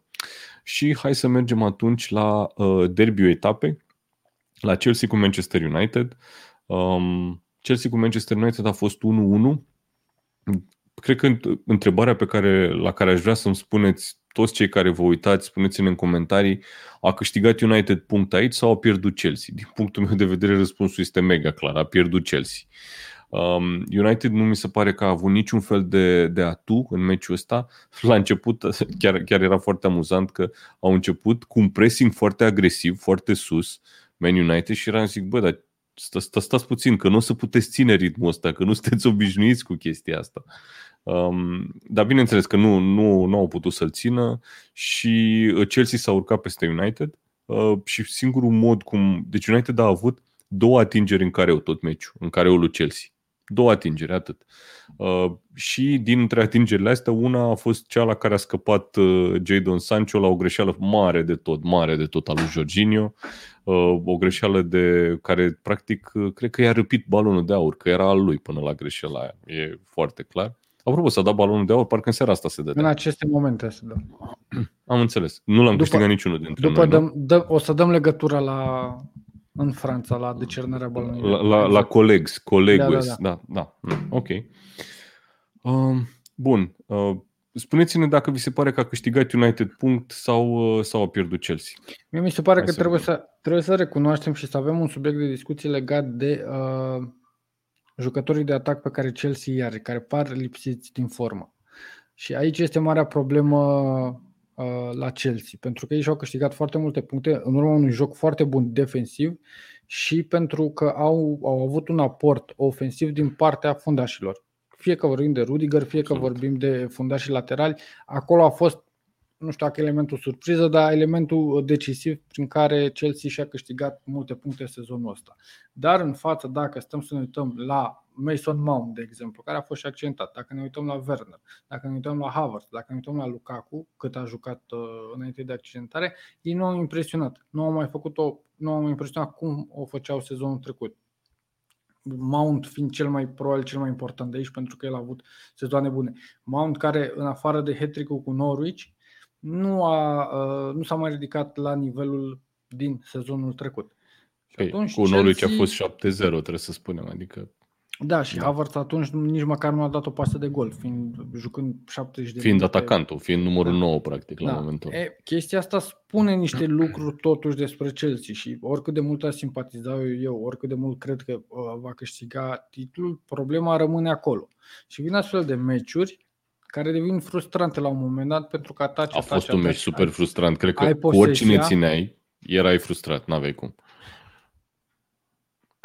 Și hai să mergem atunci la uh, derbiul etapei, la Chelsea cu Manchester United. Um, Chelsea cu Manchester United a fost 1-1. Cred că întrebarea pe care, la care aș vrea să-mi spuneți toți cei care vă uitați, spuneți-ne în comentarii, a câștigat United punct aici sau a pierdut Chelsea? Din punctul meu de vedere, răspunsul este mega clar, a pierdut Chelsea. Um, United nu mi se pare că a avut niciun fel de, de atu în meciul ăsta. La început chiar, chiar era foarte amuzant că au început cu un pressing foarte agresiv, foarte sus, Man United și eram zic, bă, dar sta, sta, stați puțin, că nu o să puteți ține ritmul ăsta, că nu sunteți obișnuiți cu chestia asta. Um, dar bineînțeles că nu, nu, nu au putut să-l țină și uh, Chelsea s-a urcat peste United uh, și singurul mod cum... Deci United a avut două atingeri în care au tot meciul, în care lui Chelsea. Două atingeri, atât. Uh, și dintre atingerile astea, una a fost cea la care a scăpat uh, Jadon Sancho la o greșeală mare de tot, mare de tot al lui Jorginho. Uh, o greșeală de care, practic, uh, cred că i-a răpit balonul de aur, că era al lui până la greșeala aia. E foarte clar. Apropo, s-a dat balonul de aur, parcă în seara asta se dă. În aceste momente se dă. Am înțeles. Nu l-am după, câștigat niciunul dintre după noi. Dăm, dă, o să dăm legătura la în Franța, la decernarea balonului. La, la, la colegs, colegues, da, da, da. da. Mm, ok. Uh, bun. Uh, spuneți-ne dacă vi se pare că a câștigat United punct sau, uh, sau a pierdut Chelsea. Mie mi se pare Hai că trebuie să, trebuie să recunoaștem și să avem un subiect de discuție legat de uh, jucătorii de atac pe care Chelsea îi are, care par lipsiți din formă. Și aici este marea problemă uh, la Chelsea, pentru că ei și-au câștigat foarte multe puncte în urma unui joc foarte bun defensiv și pentru că au, au avut un aport ofensiv din partea fundașilor. Fie că vorbim de Rudiger, fie că vorbim de fundașii laterali, acolo a fost nu știu dacă elementul surpriză, dar elementul decisiv prin care Chelsea și-a câștigat multe puncte sezonul ăsta. Dar în față, dacă stăm să ne uităm la Mason Mount, de exemplu, care a fost și accidentat, dacă ne uităm la Werner, dacă ne uităm la Havertz, dacă ne uităm la Lukaku, cât a jucat uh, înainte de accidentare, ei nu au impresionat. Nu au mai făcut-o, nu au mai impresionat cum o făceau sezonul trecut. Mount fiind cel mai probabil cel mai important de aici pentru că el a avut sezoane bune. Mount care în afară de hat cu Norwich nu, a, uh, nu s-a mai ridicat la nivelul din sezonul trecut. Și Ei, atunci cu Norwich Chelsea... a fost 7-0, trebuie să spunem, adică Da, și da. Havertz atunci nici măcar nu a dat o pasă de gol, fiind jucând 70 de Fiind minute. atacantul, fiind numărul da. 9 practic la da. momentul. E, chestia asta spune niște lucruri totuși despre Chelsea și oricât de mult aș simpatizat eu, oricât de mult cred că uh, va câștiga titlul, problema rămâne acolo. Și vin astfel de meciuri care devin frustrante la un moment dat pentru că ataci, A fost ataci, un meci super frustrant. Cred că cu oricine țineai, erai frustrat, n-aveai cum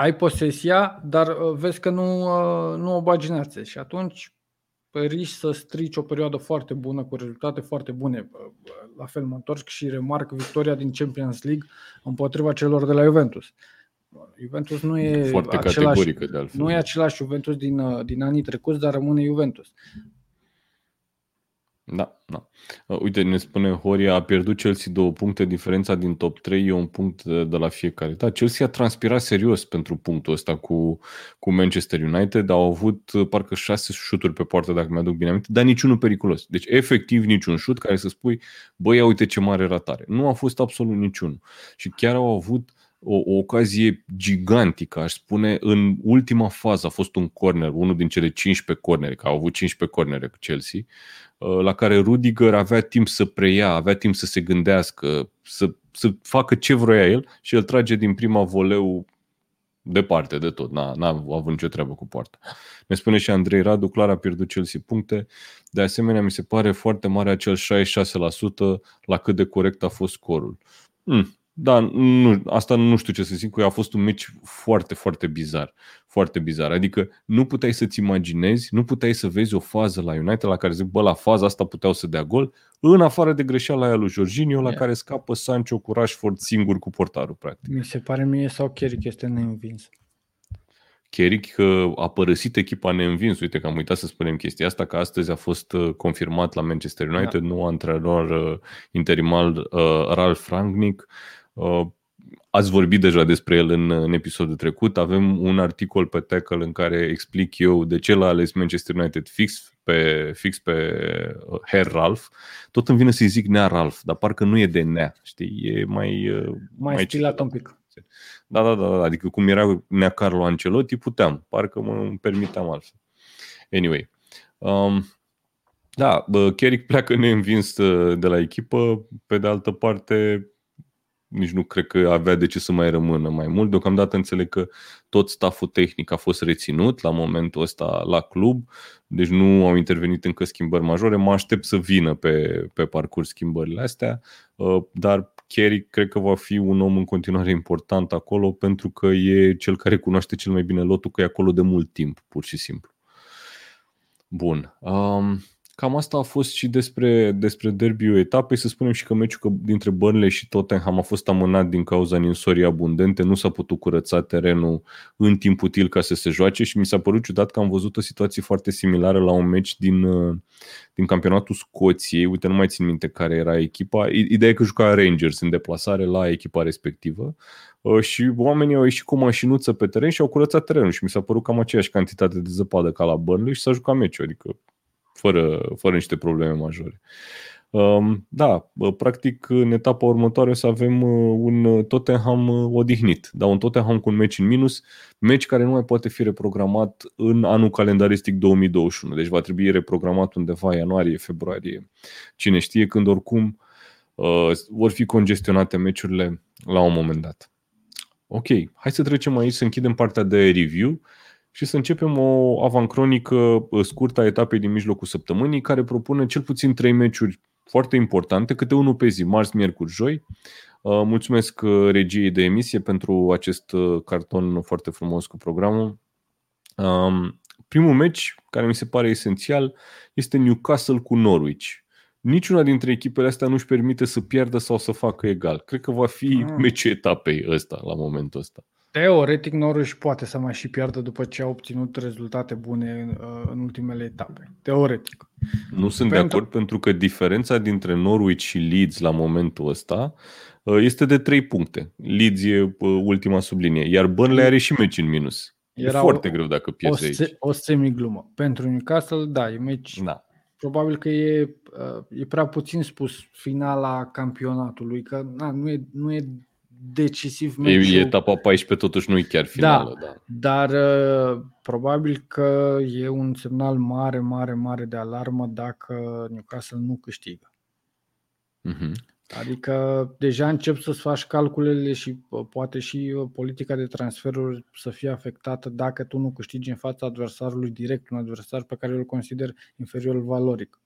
ai posesia, dar uh, vezi că nu, uh, nu o bagi în și atunci riști să strici o perioadă foarte bună, cu rezultate foarte bune. Uh, la fel mă întorc și remarc victoria din Champions League împotriva celor de la Juventus. Juventus nu e foarte același, de altfel. Nu e același Juventus din, din anii trecuți, dar rămâne Juventus. Da, da. Uh, uite, ne spune Horia, a pierdut Chelsea două puncte, diferența din top 3 e un punct de, de la fiecare. Da, Chelsea a transpirat serios pentru punctul ăsta cu, cu Manchester United, au avut uh, parcă șase șuturi pe poartă, dacă mi-aduc bine aminte, dar niciunul periculos. Deci, efectiv, niciun șut care să spui, băi, uite ce mare ratare. Nu a fost absolut niciunul. Și chiar au avut o, o ocazie gigantică, aș spune, în ultima fază a fost un corner, unul din cele 15 cornere, că au avut 15 cornere cu Chelsea, uh, la care Rudiger avea timp să preia, avea timp să se gândească, să, să facă ce vrea el și el trage din prima voleu departe de tot, n-a, n-a avut nicio treabă cu poarta. Ne spune și Andrei Radu, clar a pierdut Chelsea puncte, de asemenea mi se pare foarte mare acel 66% la cât de corect a fost scorul. Hmm, da, nu, asta nu știu ce să zic, că a fost un meci foarte, foarte bizar. Foarte bizar. Adică nu puteai să-ți imaginezi, nu puteai să vezi o fază la United la care zic, bă, la faza asta puteau să dea gol, în afară de greșeala aia lui Jorginho, la yeah. care scapă Sancho cu Rashford singur cu portarul, practic. Mi se pare mie sau Carrick este neînvins. Carrick a părăsit echipa neînvins. Uite că am uitat să spunem chestia asta, că astăzi a fost uh, confirmat la Manchester United, da. nou antrenor uh, interimal uh, Ralf Rangnick. Uh, ați vorbit deja despre el în, în episodul trecut. Avem un articol pe Tackle în care explic eu de ce l-a ales Manchester United fix pe, fix pe uh, Herr Ralph. Tot îmi vine să-i zic Nea Ralph, dar parcă nu e de Nea, știi? E mai... Uh, mai, mai stilat un pic. Da, da, da, da, adică cum era Nea Carlo Ancelotti, puteam. Parcă mă permiteam altfel. Anyway. Um, da, Carrick pleacă neînvins de la echipă. Pe de altă parte, nici nu cred că avea de ce să mai rămână mai mult. Deocamdată înțeleg că tot staful tehnic a fost reținut la momentul ăsta la club, deci nu au intervenit încă schimbări majore. Mă aștept să vină pe, pe parcurs schimbările astea, uh, dar Kerry cred că va fi un om în continuare important acolo pentru că e cel care cunoaște cel mai bine lotul, că e acolo de mult timp, pur și simplu. Bun. Um, Cam asta a fost și despre, despre derbiul etapei. Să spunem și că meciul dintre Burnley și Tottenham a fost amânat din cauza ninsorii abundente. Nu s-a putut curăța terenul în timp util ca să se joace și mi s-a părut ciudat că am văzut o situație foarte similară la un meci din, din campionatul Scoției. Uite, nu mai țin minte care era echipa. Ideea e că juca Rangers în deplasare la echipa respectivă uh, și oamenii au ieșit cu o mașinuță pe teren și au curățat terenul și mi s-a părut cam aceeași cantitate de zăpadă ca la Burnley și s-a jucat meciul. Adică fără, fără niște probleme majore. Um, da, practic în etapa următoare o să avem uh, un Tottenham uh, odihnit, dar un Tottenham cu un meci în minus, meci care nu mai poate fi reprogramat în anul calendaristic 2021, deci va trebui reprogramat undeva ianuarie, februarie, cine știe când oricum uh, vor fi congestionate meciurile la un moment dat. Ok, hai să trecem aici să închidem partea de review și să începem o avancronică uh, scurtă a etapei din mijlocul săptămânii, care propune cel puțin trei meciuri foarte importante, câte unul pe zi, marți, miercuri, joi. Uh, mulțumesc uh, regiei de emisie pentru acest carton foarte frumos cu programul. Um, primul meci, care mi se pare esențial, este Newcastle cu Norwich. Niciuna dintre echipele astea nu-și permite să pierdă sau să facă egal. Cred că va fi mm. meciul etapei ăsta, la momentul ăsta. Teoretic, Norwich poate să mai și piardă după ce a obținut rezultate bune în, uh, în ultimele etape. Teoretic. Nu sunt pentru... de acord pentru că diferența dintre Norwich și Leeds la momentul ăsta uh, este de 3 puncte. Leeds e uh, ultima sublinie, iar Burnley are și meci în minus. Era e foarte o, greu dacă pierzi o, aici. O semi-glumă. Pentru Newcastle, da, e meci... Da. Probabil că e, e prea puțin spus finala campionatului, că na, nu, e, nu e decisiv meciul. E etapa 14, totuși nu e chiar finală. Da, da. Dar uh, probabil că e un semnal mare, mare, mare de alarmă dacă Newcastle nu câștigă. Uh-huh. Adică deja încep să-ți faci calculele și uh, poate și uh, politica de transferuri să fie afectată dacă tu nu câștigi în fața adversarului direct, un adversar pe care îl consider inferior valoric.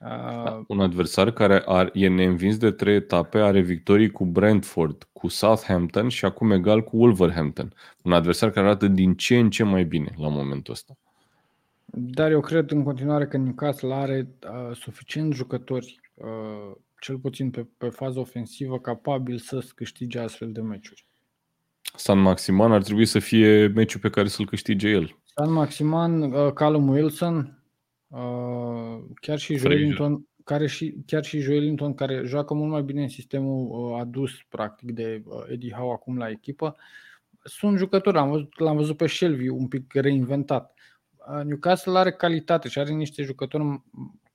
Da, un adversar care are, e neînvins de trei etape, are victorii cu Brentford, cu Southampton și acum egal cu Wolverhampton. Un adversar care arată din ce în ce mai bine la momentul ăsta. Dar eu cred în continuare că Newcastle are uh, suficient jucători, uh, cel puțin pe, pe fază ofensivă, capabil să câștige astfel de meciuri. San Maximan ar trebui să fie meciul pe care să-l câștige el. San Maximan, uh, Callum Wilson, Uh, chiar și Joelinton, care și, chiar și Joelinton, care joacă mult mai bine în sistemul uh, adus practic de uh, Eddie Howe acum la echipă, sunt jucători, l-am văzut, l-am văzut pe Shelby un pic reinventat. Newcastle are calitate și are niște jucători,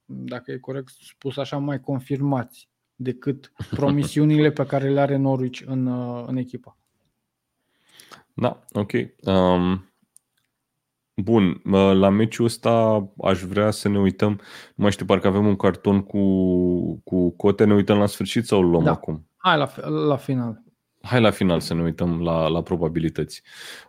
dacă e corect spus așa, mai confirmați decât promisiunile pe care le are Norwich în, în echipă. Da, ok. Um, Bun, la meciul ăsta aș vrea să ne uităm, nu mai știu, parcă avem un carton cu, cu cote, ne uităm la sfârșit sau îl luăm da. acum? Hai la, la final. Hai la final să ne uităm la, la probabilități.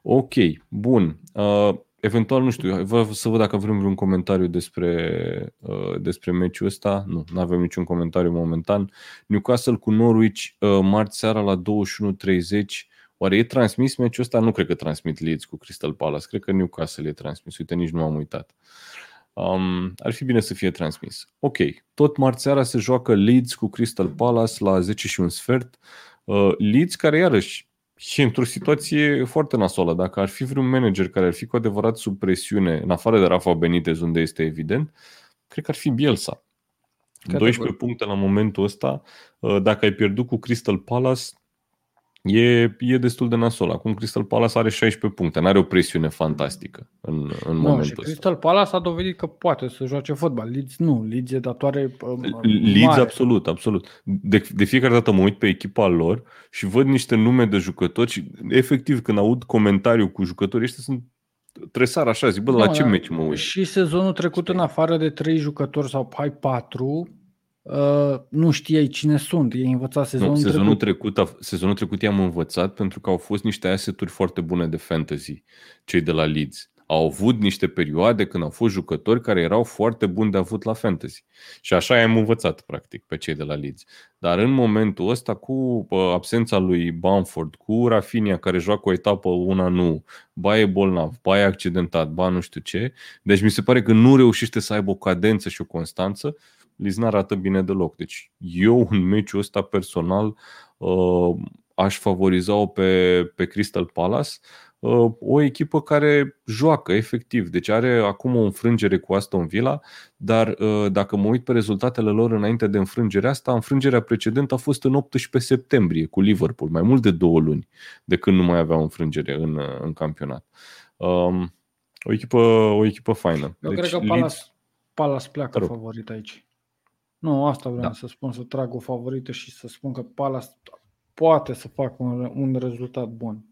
Ok, bun. Uh, eventual, nu știu, vreau să văd dacă vrem vreun comentariu despre, uh, despre meciul ăsta. Nu, nu avem niciun comentariu momentan. Newcastle cu Norwich, uh, marți seara la 21.30 Oare e transmis meciul ăsta? Nu cred că transmit Leeds cu Crystal Palace. Cred că Newcastle e transmis. Uite, nici nu am uitat. Um, ar fi bine să fie transmis. Ok, tot marțeara se joacă Leeds cu Crystal Palace la 10 și un sfert. Uh, Leeds care iarăși e într-o situație foarte nasoală. Dacă ar fi vreun manager care ar fi cu adevărat sub presiune, în afară de Rafa Benitez, unde este evident, cred că ar fi Bielsa. Categoric. 12 puncte la momentul ăsta. Uh, dacă ai pierdut cu Crystal Palace, E, e destul de nasol. Acum Crystal Palace are 16 puncte, nu are o presiune fantastică în, în no, momentul ăsta. Crystal Palace a dovedit că poate să joace fotbal. Leeds nu, Leeds e datoare uh, Leeds mare. absolut, absolut. De, de fiecare dată mă uit pe echipa lor și văd niște nume de jucători și efectiv când aud comentariu cu jucătorii ăștia sunt tresar așa, zic, bă, no, la ce meci mă uit? Și sezonul trecut în afară de trei jucători sau hai patru, Uh, nu știai cine sunt, ei învățat sezonul, nu, sezonul trecut. trecut. Sezonul trecut i-am învățat pentru că au fost niște asseturi foarte bune de fantasy, cei de la Leeds. Au avut niște perioade când au fost jucători care erau foarte buni de avut la fantasy. Și așa i-am învățat, practic, pe cei de la Leeds. Dar în momentul ăsta, cu absența lui Bamford, cu Rafinha care joacă o etapă, una nu, ba e bolnav, ba e accidentat, ba nu știu ce, deci mi se pare că nu reușește să aibă o cadență și o constanță, Liz nu arată bine deloc. Deci eu în meciul ăsta personal uh, aș favoriza-o pe, pe Crystal Palace, uh, o echipă care joacă efectiv. Deci are acum o înfrângere cu Aston Villa, dar uh, dacă mă uit pe rezultatele lor înainte de înfrângerea asta, înfrângerea precedentă a fost în 18 septembrie cu Liverpool, mai mult de două luni de când nu mai avea înfrângere în, în campionat. Um, o echipă, o echipă faină. Eu deci, cred că Palace, Leeds... Palace pleacă favorit aici. Nu, asta vreau da. să spun, să trag o favorită și să spun că Palace poate să facă un, un rezultat bun.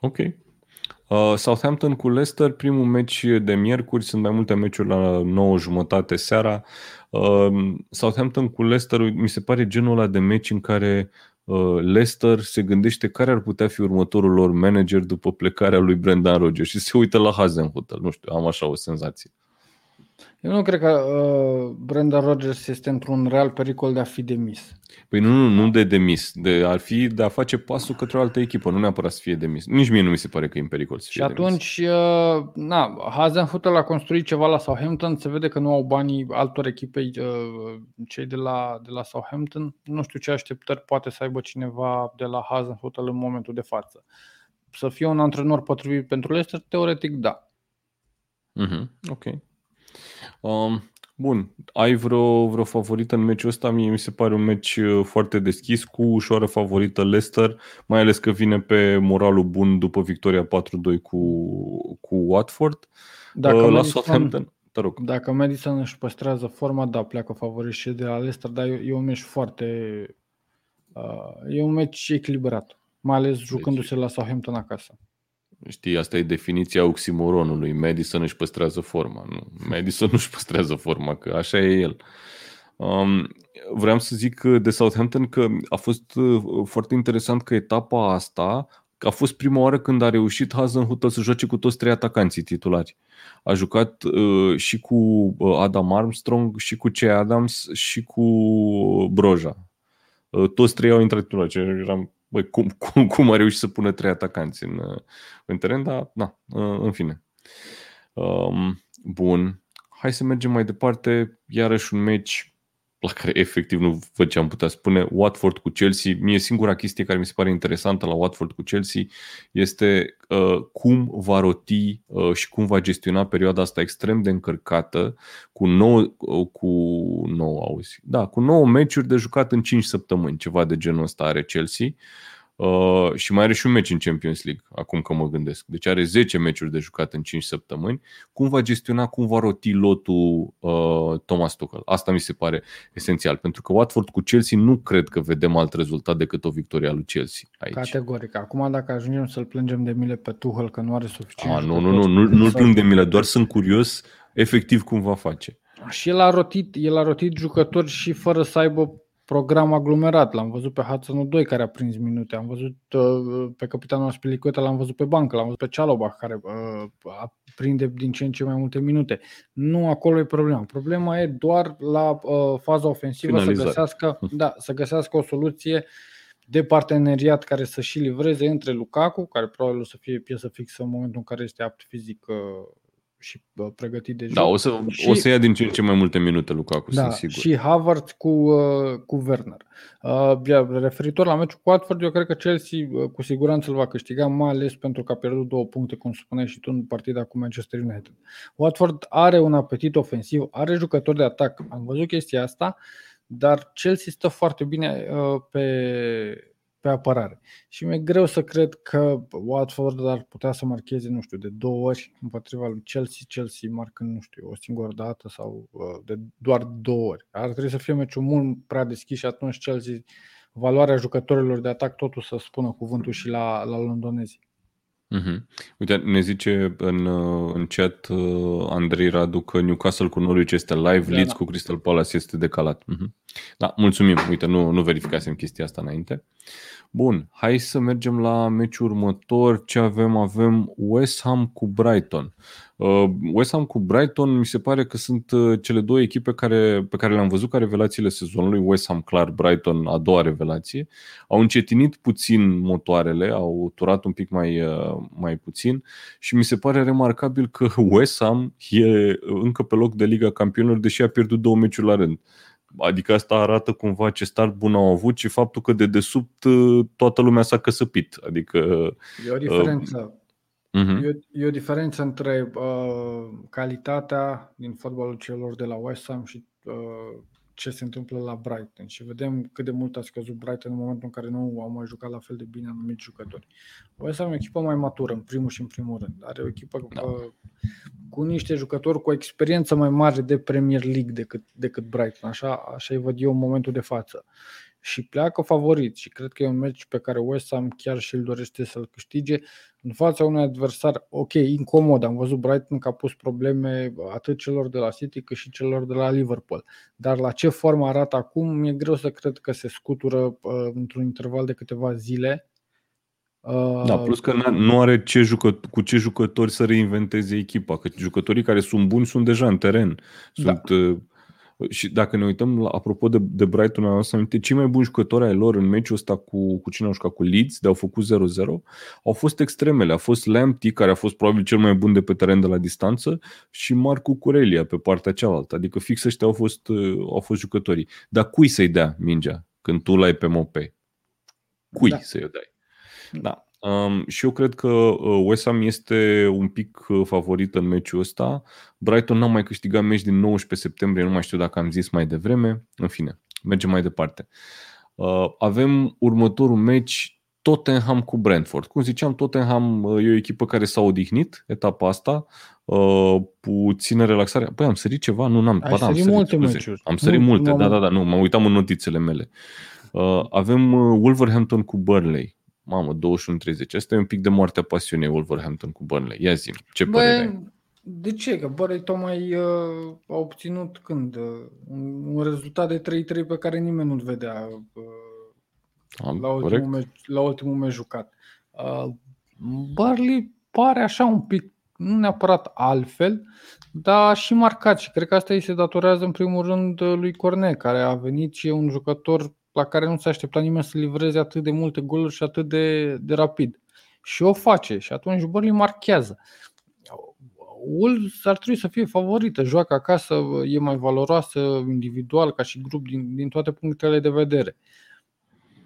Ok. Uh, Southampton cu Leicester, primul meci de miercuri, sunt mai multe meciuri la 9 jumătate seara. Uh, Southampton cu Leicester, mi se pare genul ăla de meci în care uh, Leicester se gândește care ar putea fi următorul lor manager după plecarea lui Brendan Rodgers și se uită la Hazenhutel. Nu știu, am așa o senzație. Eu nu cred că uh, Brenda Rogers este într-un real pericol de a fi demis. Păi nu, nu, nu de demis, de ar fi de a face pasul către o altă echipă, nu neapărat să fie demis. Nici mie nu mi se pare că e în pericol să fie Și atunci, demis. Uh, na, Hazenhutel a construit ceva la Southampton, se vede că nu au banii altor echipe, uh, cei de la, de la Southampton. Nu știu ce așteptări poate să aibă cineva de la Hazenhutel în momentul de față. Să fie un antrenor potrivit pentru Leicester, teoretic da. Mm-hmm. Ok. Um, bun, ai vreo, vreo favorită în meciul ăsta? Mie mi se pare un meci uh, foarte deschis, cu ușoară favorită Leicester, mai ales că vine pe moralul bun după victoria 4-2 cu, cu Watford. Dacă uh, la Madison, Southampton, te rog. Dacă Madison își păstrează forma, da, pleacă favorit și de la Leicester, dar e, e un meci foarte Uh, e un meci echilibrat, mai ales deci- jucându-se la Southampton acasă. Știi, asta e definiția oximoronului. Madison își păstrează forma. Nu, Madison nu își păstrează forma, că așa e el. Um, vreau să zic de Southampton că a fost uh, foarte interesant că etapa asta a fost prima oară când a reușit Hazenhutel să joace cu toți trei atacanții titulari. A jucat uh, și cu uh, Adam Armstrong, și cu Che Adams, și cu Broja. Uh, toți trei au intrat titulari. Eram, băi, cum, cum, cum a reușit să pună trei atacanți în, uh, în teren, dar, na, uh, în fine. Um, bun. Hai să mergem mai departe. Iarăși un meci la care efectiv nu văd ce am putea spune. Watford cu Chelsea. Mie singura chestie care mi se pare interesantă la Watford cu Chelsea este uh, cum va roti uh, și cum va gestiona perioada asta extrem de încărcată cu nou, uh, cu nou auzi. Da, cu nouă meciuri de jucat în 5 săptămâni, ceva de genul ăsta are Chelsea. Uh, și mai are și un meci în Champions League, acum că mă gândesc. Deci are 10 meciuri de jucat în 5 săptămâni. Cum va gestiona, cum va roti lotul uh, Thomas Tuchel? Asta mi se pare esențial, pentru că Watford cu Chelsea nu cred că vedem alt rezultat decât o victorie a lui Chelsea aici. Categoric. Acum dacă ajungem să-l plângem de mile pe Tuchel că nu are suficient... A, nu, nu, nu, nu, nu-l plâng de mile, doar sunt curios efectiv cum va face. Și el a rotit, el a rotit jucători și fără să aibă program aglomerat. L-am văzut pe Hudson 2 care a prins minute, am văzut uh, pe capitanul Aspilicueta, l-am văzut pe bancă, l-am văzut pe Cialobach care uh, a prinde din ce în ce mai multe minute. Nu acolo e problema. Problema e doar la uh, faza ofensivă să găsească, da, să găsească o soluție de parteneriat care să și livreze între Lukaku, care probabil o să fie piesă fixă în momentul în care este apt fizic uh, și pregătit de da, joc. Da, o să, și, o să ia din ce în ce mai multe minute Lukaku, da, sunt sigur. Și Harvard cu, uh, cu Werner. Uh, referitor la meciul cu Watford, eu cred că Chelsea uh, cu siguranță îl va câștiga, mai ales pentru că a pierdut două puncte, cum spuneai și tu, în partida cu Manchester United. Watford are un apetit ofensiv, are jucători de atac. Am văzut chestia asta, dar Chelsea stă foarte bine uh, pe pe apărare. Și mi-e greu să cred că Watford ar putea să marcheze, nu știu, de două ori împotriva lui Chelsea, Chelsea marcând, nu știu, o singură dată sau uh, de doar două ori. Ar trebui să fie meciul mult prea deschis și atunci Chelsea, valoarea jucătorilor de atac, totul să spună cuvântul și la, la londonezi. Mm-hmm. Uite, ne zice în, uh, în chat uh, Andrei Radu că Newcastle cu Norwich este live, da, Leeds da. cu Crystal Palace este decalat. Mm-hmm. Da, mulțumim. Uite, nu, nu verificasem chestia asta înainte. Bun, hai să mergem la meciul următor. Ce avem? Avem West Ham cu Brighton. Uh, West Ham cu Brighton mi se pare că sunt uh, cele două echipe care, pe care le-am văzut ca revelațiile sezonului. West Ham clar, Brighton a doua revelație. Au încetinit puțin motoarele, au turat un pic mai, uh, mai puțin și mi se pare remarcabil că West Ham e încă pe loc de Liga Campionilor, deși a pierdut două meciuri la rând. Adică asta arată cumva ce start bun au avut și faptul că de desubt uh, toată lumea s-a căsăpit. Adică, e o diferență. Uh, uh-huh. e, e o diferență între uh, calitatea din fotbalul celor de la West Ham și uh, ce se întâmplă la Brighton și vedem cât de mult a scăzut Brighton în momentul în care nu au mai jucat la fel de bine anumiți jucători. West Ham e o echipă mai matură, în primul și în primul rând. Are o echipă da. uh, cu niște jucători cu o experiență mai mare de Premier League decât, decât Brighton. Așa, așa îi văd eu în momentul de față. Și pleacă favorit și cred că e un meci pe care West Ham chiar și îl dorește să-l câștige în fața unui adversar, ok, incomod. Am văzut Brighton că a pus probleme atât celor de la City cât și celor de la Liverpool. Dar la ce formă arată acum, mi-e greu să cred că se scutură uh, într-un interval de câteva zile da, plus că nu are ce jucă, cu ce jucători să reinventeze echipa, că jucătorii care sunt buni sunt deja în teren. Da. Sunt, da. Și dacă ne uităm, la, apropo de, de Brighton, am să aminte, cei mai buni jucători ai lor în meciul ăsta cu, cu cine au jucat, cu Leeds, de au făcut 0-0, au fost extremele. A fost Lamptey, care a fost probabil cel mai bun de pe teren de la distanță, și Marcu Curelia pe partea cealaltă. Adică fix ăștia au fost, au fost jucătorii. Dar cui să-i dea mingea când tu l-ai pe Mope? Cui da. să-i dai? Da. Um, și eu cred că uh, West Ham este un pic uh, favorit în meciul ăsta. Brighton n-a mai câștigat meci din 19 septembrie, nu mai știu dacă am zis mai devreme. În fine, mergem mai departe. Uh, avem următorul meci Tottenham cu Brentford. Cum ziceam, Tottenham uh, e o echipă care s-a odihnit etapa asta, uh, puțină relaxare. Păi am sărit ceva? Nu, n-am. Ai ba, da, am sărit multe meciuri. Am sărit nu, multe, nu, da, da, da, nu, mă uitam în notițele mele. Uh, avem uh, Wolverhampton cu Burnley. Mamă, 21-30. Asta e un pic de moartea pasiunii Wolverhampton cu Burnley. Ia zi ce părere ai? De ce? Că Burnley tocmai uh, a obținut când? Uh, un, un rezultat de 3-3 pe care nimeni nu-l vedea uh, Am, la, ultimul meci, la ultimul meci jucat. Uh, Burnley pare așa un pic, nu neapărat altfel, dar și marcat și cred că asta îi se datorează în primul rând lui Corne, care a venit și e un jucător la care nu se aștepta nimeni să livreze atât de multe goluri și atât de, de rapid. Și o face și atunci Burnley marchează. Wolves ar trebui să fie favorită, joacă acasă, e mai valoroasă individual ca și grup din, din toate punctele de vedere.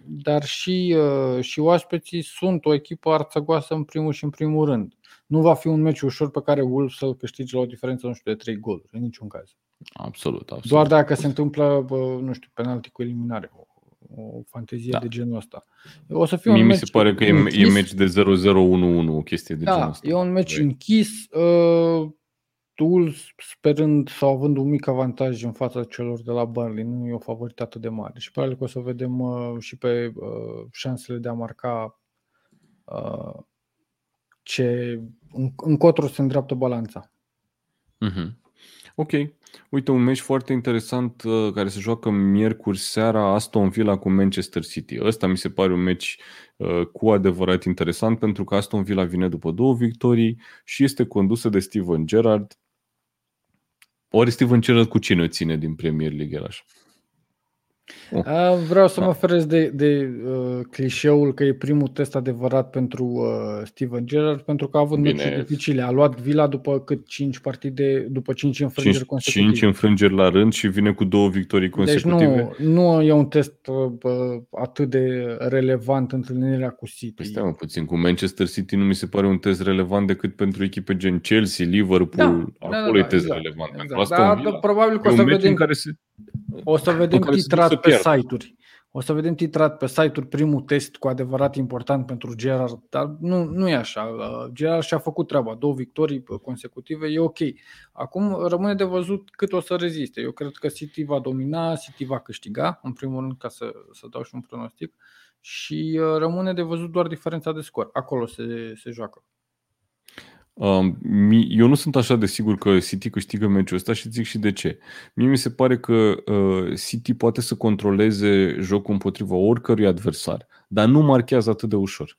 Dar și, uh, și oaspeții sunt o echipă arțăgoasă în primul și în primul rând. Nu va fi un meci ușor pe care Wolves să-l câștige la o diferență, nu știu, de 3 goluri, în niciun caz. Absolut, absolut. Doar dacă se întâmplă, nu știu, penalti cu eliminare, o fantezie da. de genul ăsta. O să fie Mie un mi se pare că e, e meci de 0-0-1-1, o chestie de da, genul ăsta. e un meci de... închis, uh, Tulls sperând sau având un mic avantaj în fața celor de la Burnley, nu e o favorită atât de mare. Și probabil că o să vedem uh, și pe uh, șansele de a marca uh, ce încotro se îndreaptă balanța. Uh-huh. Ok. Uite, un meci foarte interesant uh, care se joacă miercuri seara Aston Villa cu Manchester City. Ăsta mi se pare un meci uh, cu adevărat interesant pentru că Aston Villa vine după două victorii și este condusă de Steven Gerrard. Ori Steven Gerrard cu cine o ține din Premier League el așa? Oh. Vreau să da. mă ferez de, de uh, clișeul că e primul test adevărat pentru uh, Steven Gerrard, pentru că a avut meciuri dificile. A luat Vila după cât 5 partide, după 5 înfrângeri 5, consecutive. 5 înfrângeri la rând și vine cu două victorii consecutive. Deci nu, nu e un test uh, atât de relevant întâlnirea cu City. Păi stai mă puțin, cu Manchester City nu mi se pare un test relevant decât pentru echipe gen Chelsea, Liverpool. Da, Acolo da, da, e test exact, relevant. Exact. Pentru asta da, da, probabil că o să vedem... Care se o să vedem titrat pe site-uri. O să vedem titrat pe site-uri primul test cu adevărat important pentru Gerard, dar nu, nu e așa. Uh, Gerard și-a făcut treaba, două victorii consecutive, e ok. Acum rămâne de văzut cât o să reziste. Eu cred că City va domina, City va câștiga, în primul rând, ca să, să dau și un pronostic, și uh, rămâne de văzut doar diferența de scor. Acolo se, se joacă. Um, eu nu sunt așa de sigur că City câștigă meciul ăsta și zic și de ce. Mie mi se pare că uh, City poate să controleze jocul împotriva oricărui adversar, dar nu marchează atât de ușor.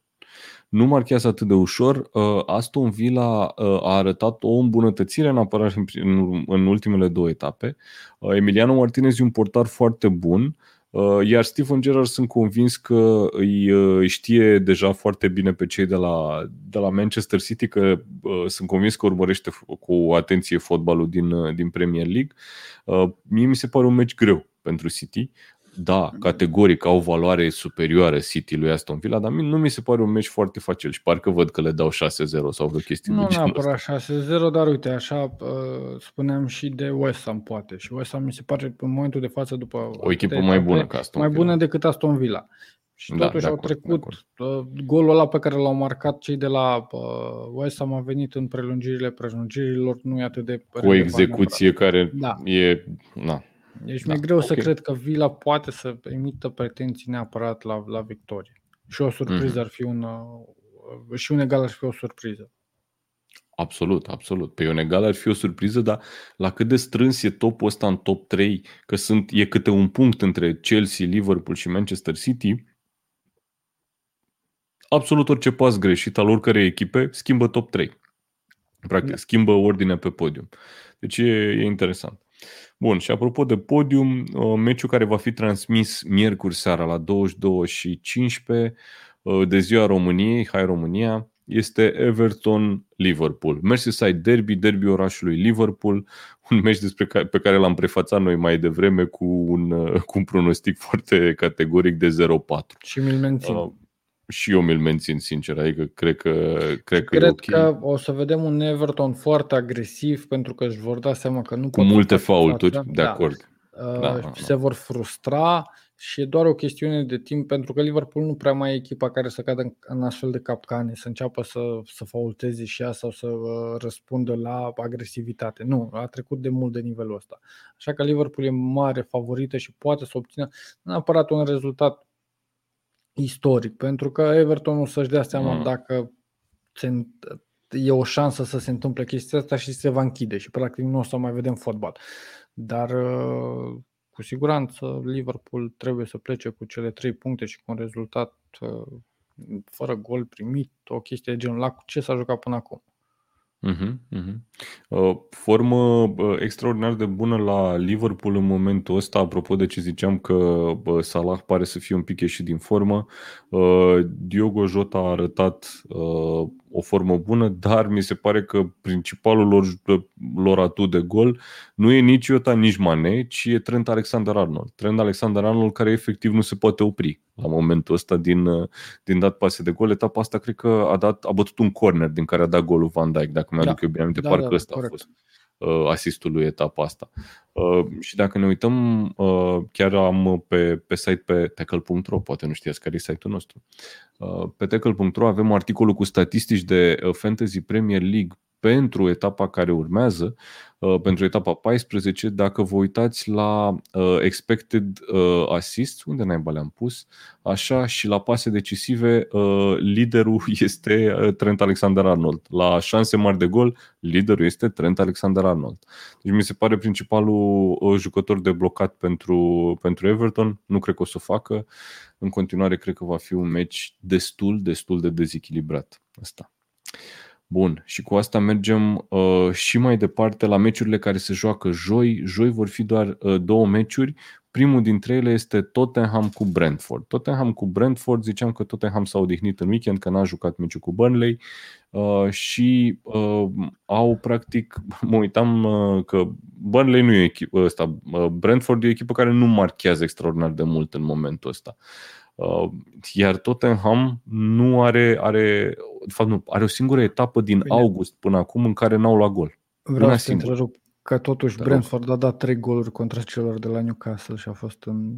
Nu marchează atât de ușor. Uh, Aston Villa uh, a arătat o îmbunătățire în apărare în, în ultimele două etape. Emiliano Martinez e un portar foarte bun. Uh, iar Stephen Gerrard sunt convins că îi uh, știe deja foarte bine pe cei de la, de la Manchester City, că uh, sunt convins că urmărește cu atenție fotbalul din, din Premier League. Mie mi se pare un meci greu pentru City da, categoric au valoare superioară City lui Aston Villa, dar nu mi se pare un meci foarte facil și parcă văd că le dau 6-0 sau vreo chestie Nu neapărat 6-0, dar uite, așa uh, spuneam și de West Ham poate și West Ham mi se pare în momentul de față după o echipă mai bună ca Aston Mai bună decât Aston Villa. Și da, totuși au acord, trecut. Uh, golul ăla pe care l-au marcat cei de la uh, West Ham a venit în prelungirile prelungirilor, nu e atât de... O execuție care da. e... Na, deci da, mi-e greu okay. să cred că Villa poate să emită pretenții neapărat la, la victorie. Și o surpriză mm-hmm. ar fi un... Uh, și un egal ar fi o surpriză. Absolut, absolut. Pe un egal ar fi o surpriză, dar la cât de strâns e topul ăsta în top 3, că sunt, e câte un punct între Chelsea, Liverpool și Manchester City, absolut orice pas greșit al oricărei echipe schimbă top 3. Practic, da. schimbă ordinea pe podium. Deci e, e interesant. Bun, și apropo de podium, uh, meciul care va fi transmis miercuri seara la 22 și 15 uh, de ziua României, Hai România, este Everton-Liverpool. Merseyside Derby, derby orașului Liverpool, un meci despre care, pe care l-am prefațat noi mai devreme cu un, uh, cu un pronostic foarte categoric de 0-4. Și mi-l mențin. Uh, și eu mi-l mențin, sincer, adică cred că cred că, cred e okay. că o să vedem un Everton foarte agresiv pentru că își vor da seama că nu Cu multe faulturi, de da. acord. Uh, da, se da. vor frustra și e doar o chestiune de timp pentru că Liverpool nu prea mai e echipa care să cadă în astfel de capcane, să înceapă să, să faulteze și ea sau să uh, răspundă la agresivitate. Nu, a trecut de mult de nivelul ăsta. Așa că Liverpool e mare favorită și poate să obțină neapărat un rezultat istoric, pentru că Everton nu să-și dea seama mm. dacă se, e o șansă să se întâmple chestia asta și se va închide și practic nu o să mai vedem fotbal. Dar uh, cu siguranță Liverpool trebuie să plece cu cele trei puncte și cu un rezultat uh, fără gol primit, o chestie de genul la ce s-a jucat până acum. Uh-huh, uh-huh. Uh, formă uh, extraordinar de bună la Liverpool în momentul ăsta, apropo de ce ziceam că uh, Salah pare să fie un pic ieșit din formă. Uh, Diogo Jota a arătat uh, o formă bună, dar mi se pare că principalul lor, lor atu de gol nu e nici Iota, nici Mane, ci e Trent Alexander-Arnold. Trent Alexander-Arnold care efectiv nu se poate opri la momentul ăsta din, din dat pase de gol. Etapa asta cred că a, dat, a bătut un corner din care a dat golul Van Dijk, dacă mi-aduc da. eu bine aminte, da, parcă da, ăsta corect. a fost uh, asistul lui etapa asta. Uh, și dacă ne uităm, uh, chiar am pe, pe site pe tackle.ro, poate nu știați care e site-ul nostru. Uh, pe tackle.ro avem articolul cu statistici de uh, Fantasy Premier League pentru etapa care urmează, uh, pentru etapa 14, dacă vă uitați la uh, expected uh, assists, unde naiba le-am pus, așa, și la pase decisive, liderul este Trent Alexander-Arnold. La șanse mari de gol, liderul este Trent Alexander-Arnold. Deci mi se pare principalul jucător de blocat pentru, pentru Everton, nu cred că o să o facă. În continuare, cred că va fi un meci destul, destul de dezechilibrat. Asta. Bun, și cu asta mergem uh, și mai departe la meciurile care se joacă joi. Joi vor fi doar uh, două meciuri. Primul dintre ele este Tottenham cu Brentford. Tottenham cu Brentford, ziceam că Tottenham s-a odihnit în weekend, că n-a jucat meciul cu Burnley uh, și uh, au practic, mă uitam uh, că Burnley nu e echipă ăsta, uh, Brentford e o echipă care nu marchează extraordinar de mult în momentul ăsta. Uh, iar Tottenham nu are, are, de fapt nu, are o singură etapă din Bine. august până acum în care n-au luat gol. Vreau să întrerup că totuși da, Brentford a dat trei goluri contra celor de la Newcastle și a fost în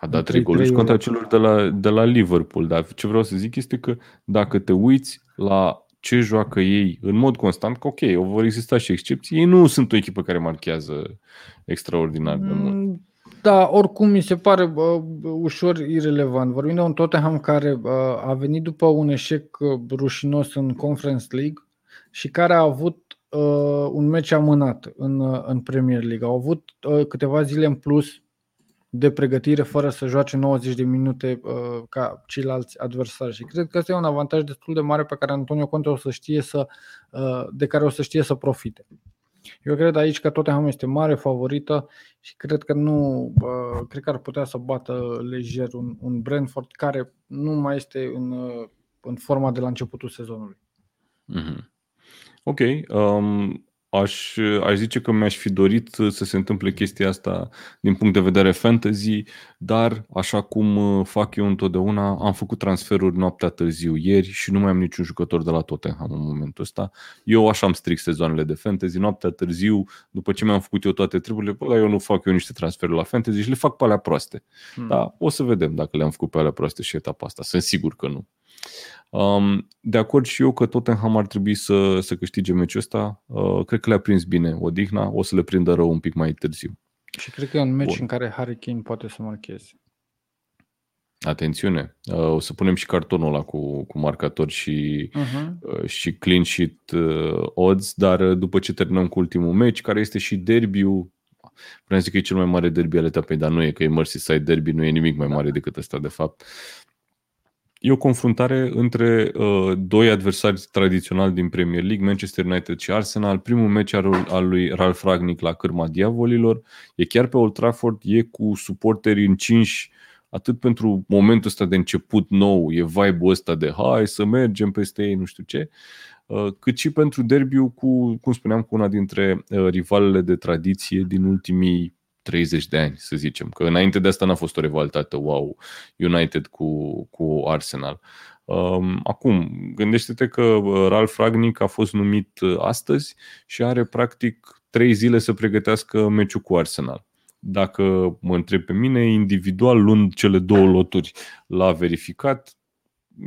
a dat trei goluri contra celor de la, de la Liverpool, dar ce vreau să zic este că dacă te uiți la ce joacă ei în mod constant, că ok, vor exista și excepții, ei nu sunt o echipă care marchează extraordinar de mult. Mm, da, oricum mi se pare uh, ușor irelevant. Vorbim de un Tottenham care uh, a venit după un eșec uh, rușinos în Conference League și care a avut uh, un meci amânat în, uh, în Premier League. Au avut uh, câteva zile în plus de pregătire fără să joace 90 de minute uh, ca ceilalți adversari și cred că asta e un avantaj destul de mare pe care Antonio Conte o să știe să, uh, de care o să știe să profite. Eu cred aici că Tottenham este mare favorită și cred că nu, cred că ar putea să bată lejer un, un Brentford care nu mai este în, în forma de la începutul sezonului. Mm-hmm. Ok. Um, aș, aș zice că mi-aș fi dorit să se întâmple chestia asta din punct de vedere fantasy, dar așa cum uh, fac eu întotdeauna, am făcut transferuri noaptea târziu ieri și nu mai am niciun jucător de la Tottenham în momentul ăsta. Eu așa am strict sezoanele de fantasy, noaptea târziu, după ce mi-am făcut eu toate treburile, bă, eu nu fac eu niște transferuri la fantasy și le fac pe alea proaste. Hmm. Da, o să vedem dacă le-am făcut pe alea proaste și etapa asta. Sunt sigur că nu. Um, de acord și eu că Tottenham ar trebui să, să câștige meciul ăsta. Uh, cred că le-a prins bine odihna, o să le prindă rău un pic mai târziu. Și cred că e un meci Bun. în care Harry Kane poate să marcheze. Atențiune, uh, o să punem și cartonul ăla cu, cu marcator și, uh-huh. uh, și clean sheet uh, odds, dar uh, după ce terminăm cu ultimul meci, care este și derbiul, vreau să zic că e cel mai mare derby al etapei, dar nu e, că e Merseyside derby, nu e nimic mai da. mare decât ăsta de fapt e o confruntare între uh, doi adversari tradiționali din Premier League, Manchester United și Arsenal. Primul meci al, al lui Ralf Ragnic la cârma diavolilor. E chiar pe Old Trafford, e cu suporteri încinși atât pentru momentul ăsta de început nou, e vibe-ul ăsta de hai să mergem peste ei, nu știu ce, uh, cât și pentru derbiu cu, cum spuneam, cu una dintre uh, rivalele de tradiție din ultimii 30 de ani, să zicem. Că înainte de asta n-a fost o rivalitate wow United cu, cu Arsenal. Um, acum, gândește-te că uh, Ralf Ragnic a fost numit uh, astăzi și are practic 3 zile să pregătească meciul cu Arsenal. dacă mă întreb pe mine, individual, luând cele două loturi la verificat,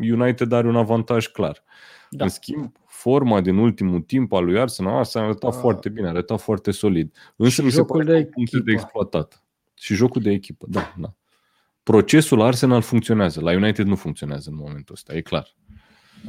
United are un avantaj clar. Da. În schimb, forma din ultimul timp al lui Arsenal s-a arătat uh, foarte bine, a arătat foarte solid. Însă mi se pare de puncte de exploatat. Și jocul de echipă, da, da. Procesul Arsenal funcționează, la United nu funcționează în momentul ăsta, e clar.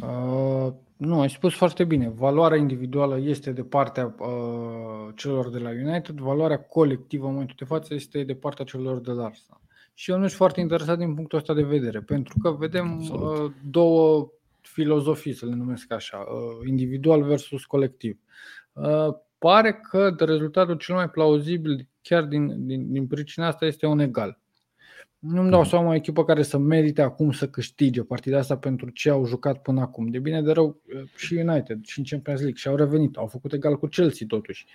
Uh, nu, ai spus foarte bine. Valoarea individuală este de partea uh, celor de la United, valoarea colectivă în momentul de față este de partea celor de la Arsenal. Și eu nu sunt foarte interesat din punctul ăsta de vedere, pentru că vedem uh, două filozofii, să le numesc așa, uh, individual versus colectiv. Uh, pare că de rezultatul cel mai plauzibil, chiar din, din, din pricina asta, este un egal. Nu-mi dau mhm. seama o echipă care să merite acum să câștige partida asta pentru ce au jucat până acum. De bine de rău uh, și United și în Champions League și au revenit. Au făcut egal cu Chelsea totuși.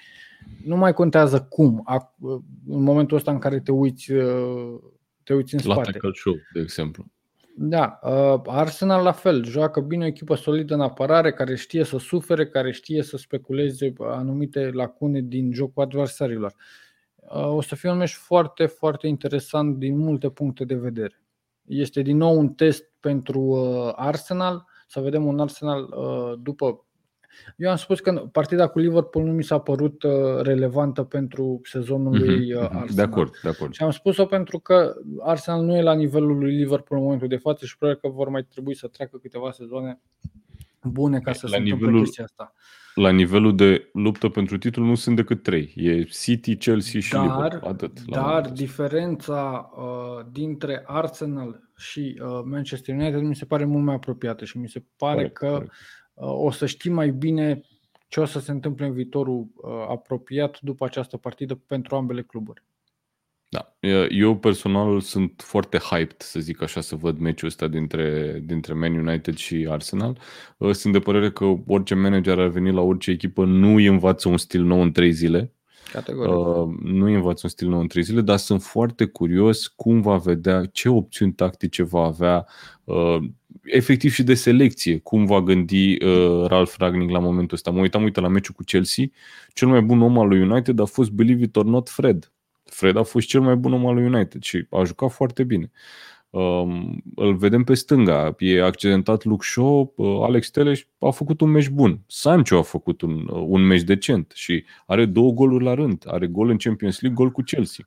Nu mai contează cum, în momentul ăsta în care te uiți, te uiți în spate. La tackle show, de exemplu. Da, uh, Arsenal la fel, joacă bine o echipă solidă în apărare, care știe să sufere, care știe să speculeze anumite lacune din jocul adversarilor. Uh, o să fie un meci foarte, foarte interesant din multe puncte de vedere. Este din nou un test pentru uh, Arsenal, să vedem un Arsenal după eu am spus că partida cu Liverpool nu mi s-a părut uh, relevantă pentru sezonul lui mm-hmm, Arsenal. De acord, de acord. Și am spus-o pentru că Arsenal nu e la nivelul lui Liverpool în momentul de față și probabil că vor mai trebui să treacă câteva sezoane bune ca să la se nivelul, întâmple chestia asta. La nivelul de luptă pentru titlu nu sunt decât trei. E City, Chelsea și dar, Liverpool. Atât, dar diferența uh, dintre Arsenal și uh, Manchester United mi se pare mult mai apropiată și mi se pare corect, că corect o să știm mai bine ce o să se întâmple în viitorul uh, apropiat după această partidă pentru ambele cluburi. Da. Eu personal sunt foarte hyped, să zic așa, să văd meciul ăsta dintre, dintre Man United și Arsenal. Uh, sunt de părere că orice manager ar veni la orice echipă nu îi învață un stil nou în trei zile. Categoric. Uh, nu îi învață un stil nou în trei zile, dar sunt foarte curios cum va vedea, ce opțiuni tactice va avea, uh, efectiv și de selecție, cum va gândi uh, Ralph Ragnick la momentul ăsta. Mă uitam, uite, la meciul cu Chelsea, cel mai bun om al lui United a fost, believe it or not, Fred. Fred a fost cel mai bun om al lui United și a jucat foarte bine. Um, îl vedem pe stânga, e accidentat Luke Shaw, uh, Alex Teles a făcut un meci bun, Sancho a făcut un, uh, un meci decent și are două goluri la rând, are gol în Champions League, gol cu Chelsea.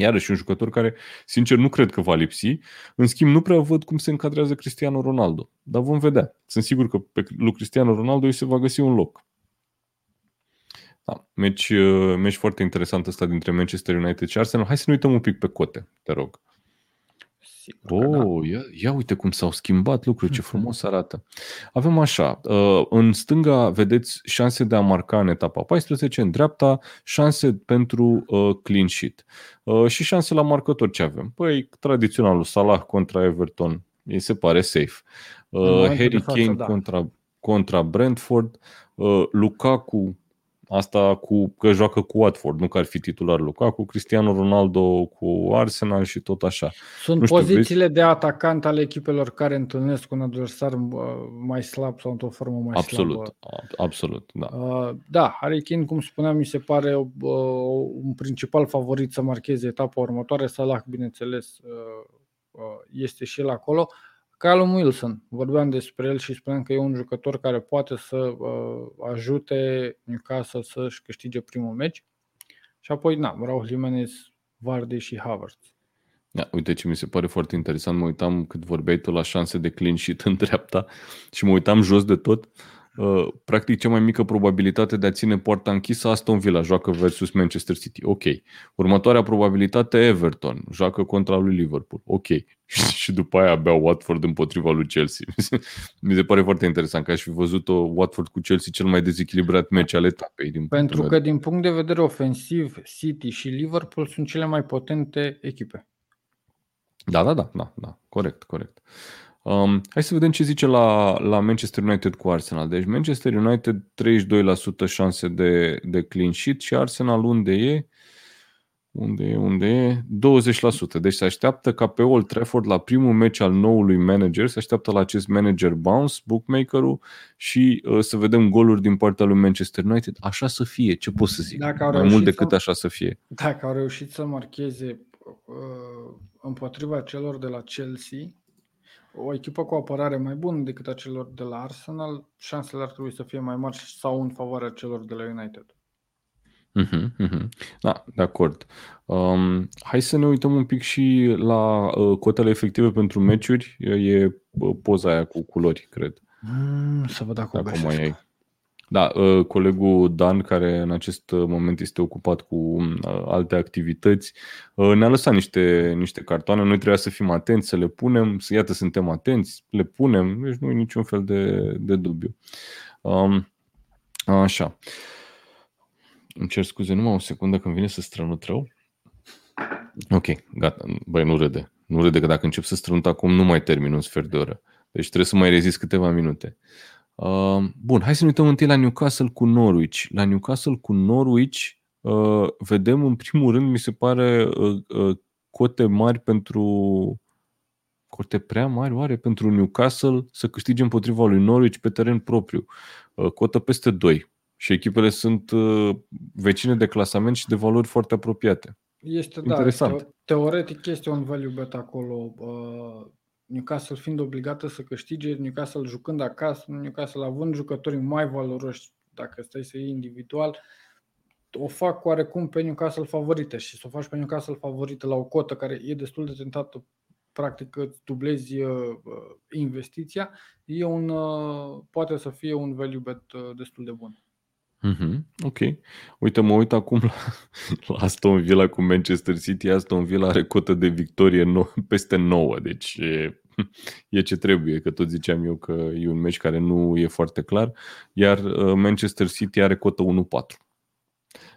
Iarăși un jucător care, sincer, nu cred că va lipsi. În schimb, nu prea văd cum se încadrează Cristiano Ronaldo. Dar vom vedea. Sunt sigur că pe lui Cristiano Ronaldo îi se va găsi un loc. Da, meci, uh, meci foarte interesant ăsta dintre Manchester United și Arsenal. Hai să ne uităm un pic pe cote, te rog. Sigur oh, da. ia, ia uite cum s-au schimbat lucruri, ce frumos arată. Avem așa, uh, în stânga vedeți șanse de a marca în etapa 14, în dreapta șanse pentru uh, clean sheet. Uh, și șanse la marcător ce avem? Păi, tradiționalul Salah contra Everton, mi se pare safe. Harry Kane da. contra, contra Brentford, Lukaku Asta cu că joacă cu Watford, nu că ar fi titular Lukaku, Cristiano Ronaldo cu Arsenal și tot așa. Sunt nu știu, pozițiile vezi? de atacant ale echipelor care întâlnesc un adversar uh, mai slab sau într-o formă mai absolut, slabă. Absolut, da. Uh, da, Harry Kane, cum spuneam, mi se pare uh, un principal favorit să marcheze etapa următoare. Salah, bineînțeles, este și el acolo. Callum Wilson, vorbeam despre el și spuneam că e un jucător care poate să uh, ajute Newcastle să-și câștige primul meci. Și apoi, na, Raul Jimenez, Vardy și Havertz. Da, uite ce mi se pare foarte interesant, mă uitam cât vorbeai tu la șanse de clean sheet în dreapta și mă uitam jos de tot Uh, practic cea mai mică probabilitate de a ține poarta închisă Aston Villa joacă versus Manchester City. Ok. Următoarea probabilitate Everton joacă contra lui Liverpool. Ok. și după aia abia Watford împotriva lui Chelsea. Mi se pare foarte interesant că aș fi văzut-o Watford cu Chelsea cel mai dezechilibrat meci al etapei. Din Pentru că din punct de vedere ofensiv, City și Liverpool sunt cele mai potente echipe. Da, da, da, da, da. corect, corect. Um, hai să vedem ce zice la, la Manchester United cu Arsenal. Deci Manchester United 32% șanse de, de clean sheet și Arsenal unde e? Unde e? Unde e? 20%. Deci se așteaptă ca pe Old Trafford la primul meci al noului manager, se așteaptă la acest manager bounce, bookmakerul, și uh, să vedem goluri din partea lui Manchester United. Așa să fie, ce pot să zic? Dacă au Mai mult decât să, așa să fie. Dacă au reușit să marcheze uh, împotriva celor de la Chelsea, o echipă cu apărare mai bună decât a celor de la Arsenal, șansele ar trebui să fie mai mari sau în favoarea celor de la United. Uh-huh, uh-huh. Da, de acord. Um, hai să ne uităm un pic și la uh, cotele efective pentru meciuri. E uh, poza aia cu culori, cred. Mm, să văd dacă, dacă mai ai. Da, uh, colegul Dan, care în acest moment este ocupat cu uh, alte activități, uh, ne-a lăsat niște, niște cartoane. Noi trebuia să fim atenți, să le punem, să iată, suntem atenți, le punem, deci nu e niciun fel de, de dubiu. Um, așa. Îmi cer scuze numai o secundă când vine să strănut rău. Ok, gata. Băi, nu râde. Nu râde că dacă încep să strănut acum, nu mai termin un sfert de oră. Deci trebuie să mai rezist câteva minute. Uh, bun, hai să ne uităm întâi la Newcastle cu Norwich. La Newcastle cu Norwich uh, vedem în primul rând, mi se pare, uh, uh, cote mari pentru cote prea mari, oare, pentru Newcastle să câștige împotriva lui Norwich pe teren propriu. Uh, cotă peste 2 și echipele sunt uh, vecine de clasament și de valori foarte apropiate. Este, da, Interesant. Da, teoretic este un value bet acolo. Uh, Newcastle fiind obligată să câștige, Newcastle jucând acasă, Newcastle având jucători mai valoroși, dacă stai să iei individual, o fac oarecum pe Newcastle favorită și să o faci pe Newcastle favorită la o cotă care e destul de tentată, practic îți dublezi uh, investiția, e un, uh, poate să fie un value bet uh, destul de bun. Mm-hmm. Ok. Uite, mă uit acum la, la Aston Villa cu Manchester City. Aston Villa are cotă de victorie no, peste 9, deci e, e ce trebuie, că tot ziceam eu că e un meci care nu e foarte clar, iar uh, Manchester City are cotă 1-4.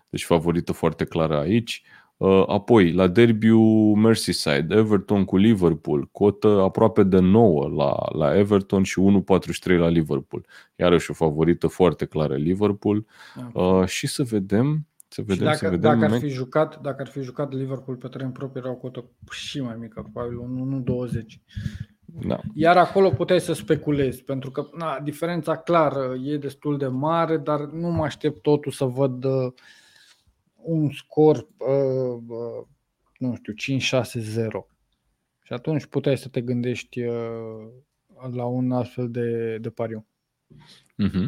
Deci favorită foarte clară aici. Uh, apoi, la derbiu Merseyside, Everton cu Liverpool, cotă aproape de 9 la, la Everton și 1.43 la Liverpool. Iarăși o favorită foarte clară Liverpool. Uh, și să vedem să vedem, și dacă, să vedem dacă, ar fi jucat, dacă ar fi jucat Liverpool pe teren propriu, era o cotă și mai mică, probabil 1-20. Da. Iar acolo puteai să speculezi, pentru că na, diferența clară e destul de mare, dar nu mă aștept totul să văd uh, un scor, uh, uh, nu știu, 5-6-0. Și atunci puteai să te gândești uh, la un astfel de, de pariu. Uh-huh.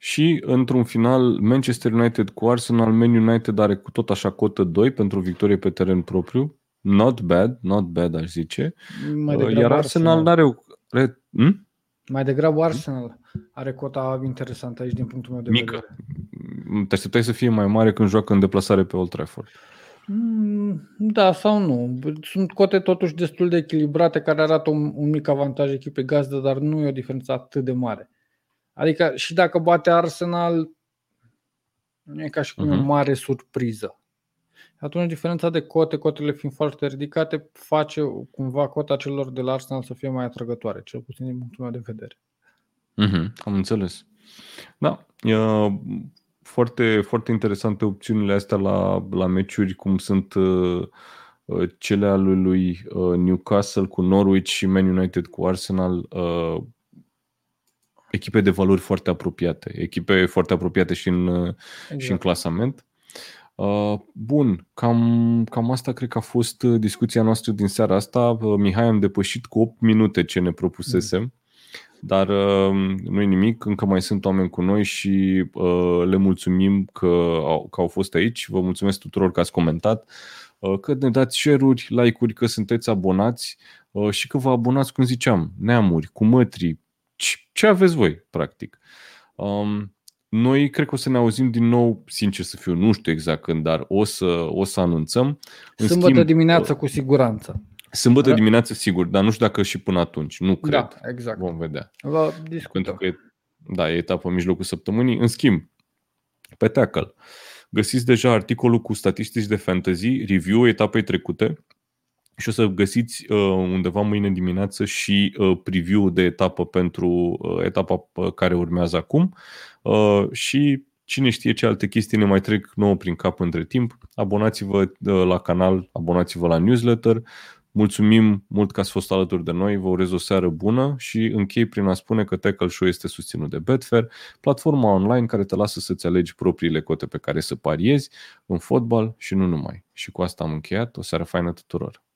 Și, într-un final, Manchester United cu Arsenal, Man United are cu tot așa cotă 2 pentru victorie pe teren propriu. Not bad, not bad, aș zice. Mai Iar Arsenal nu are o... Hmm? Mai degrabă Arsenal are cota interesantă aici din punctul meu de Mică. vedere. Te așteptai să fie mai mare când joacă în deplasare pe Old Trafford. Mm, da sau nu. Sunt cote totuși destul de echilibrate care arată un, un mic avantaj echipei gazdă, dar nu e o diferență atât de mare. Adică și dacă bate Arsenal, nu e ca și cum uh-huh. o mhm. mare surpriză. Atunci diferența de cote, cotele fiind foarte ridicate, face cumva cota celor de la Arsenal să fie mai atrăgătoare, cel puțin din punctul meu de vedere. Uh-huh, am înțeles. Da, foarte, foarte interesante opțiunile astea la, la meciuri, cum sunt uh, uh, cele ale lui uh, Newcastle cu Norwich și Man United cu Arsenal. Uh, echipe de valori foarte apropiate, echipe foarte apropiate și în, uh, exact. și în clasament. Uh, bun, cam, cam asta cred că a fost uh, discuția noastră din seara asta. Uh, Mihai, am depășit cu 8 minute ce ne propusesem. Mm. Dar uh, nu e nimic, încă mai sunt oameni cu noi și uh, le mulțumim că au, că au fost aici. Vă mulțumesc tuturor că ați comentat, uh, că ne dați share-uri, like-uri, că sunteți abonați uh, și că vă abonați, cum ziceam, neamuri, cu mătri, ce aveți voi, practic. Um, noi cred că o să ne auzim din nou, sincer să fiu, nu știu exact când, dar o să, o să anunțăm. Sâmbătă schimb, dimineață cu siguranță. Sâmbătă da. dimineață, sigur, dar nu știu dacă și până atunci. Nu cred. Da, exact. Vom vedea. Vă Pentru că, da, e etapa în mijlocul săptămânii. În schimb, pe Tackle, găsiți deja articolul cu statistici de fantasy, review etapei trecute și o să găsiți uh, undeva mâine dimineață și uh, preview de etapă pentru uh, etapa care urmează acum uh, și Cine știe ce alte chestii ne mai trec nouă prin cap între timp. Abonați-vă uh, la canal, abonați-vă la newsletter. Mulțumim mult că ați fost alături de noi, vă urez o seară bună și închei prin a spune că Tackle Show este susținut de Betfair, platforma online care te lasă să-ți alegi propriile cote pe care să pariezi în fotbal și nu numai. Și cu asta am încheiat. O seară faină tuturor!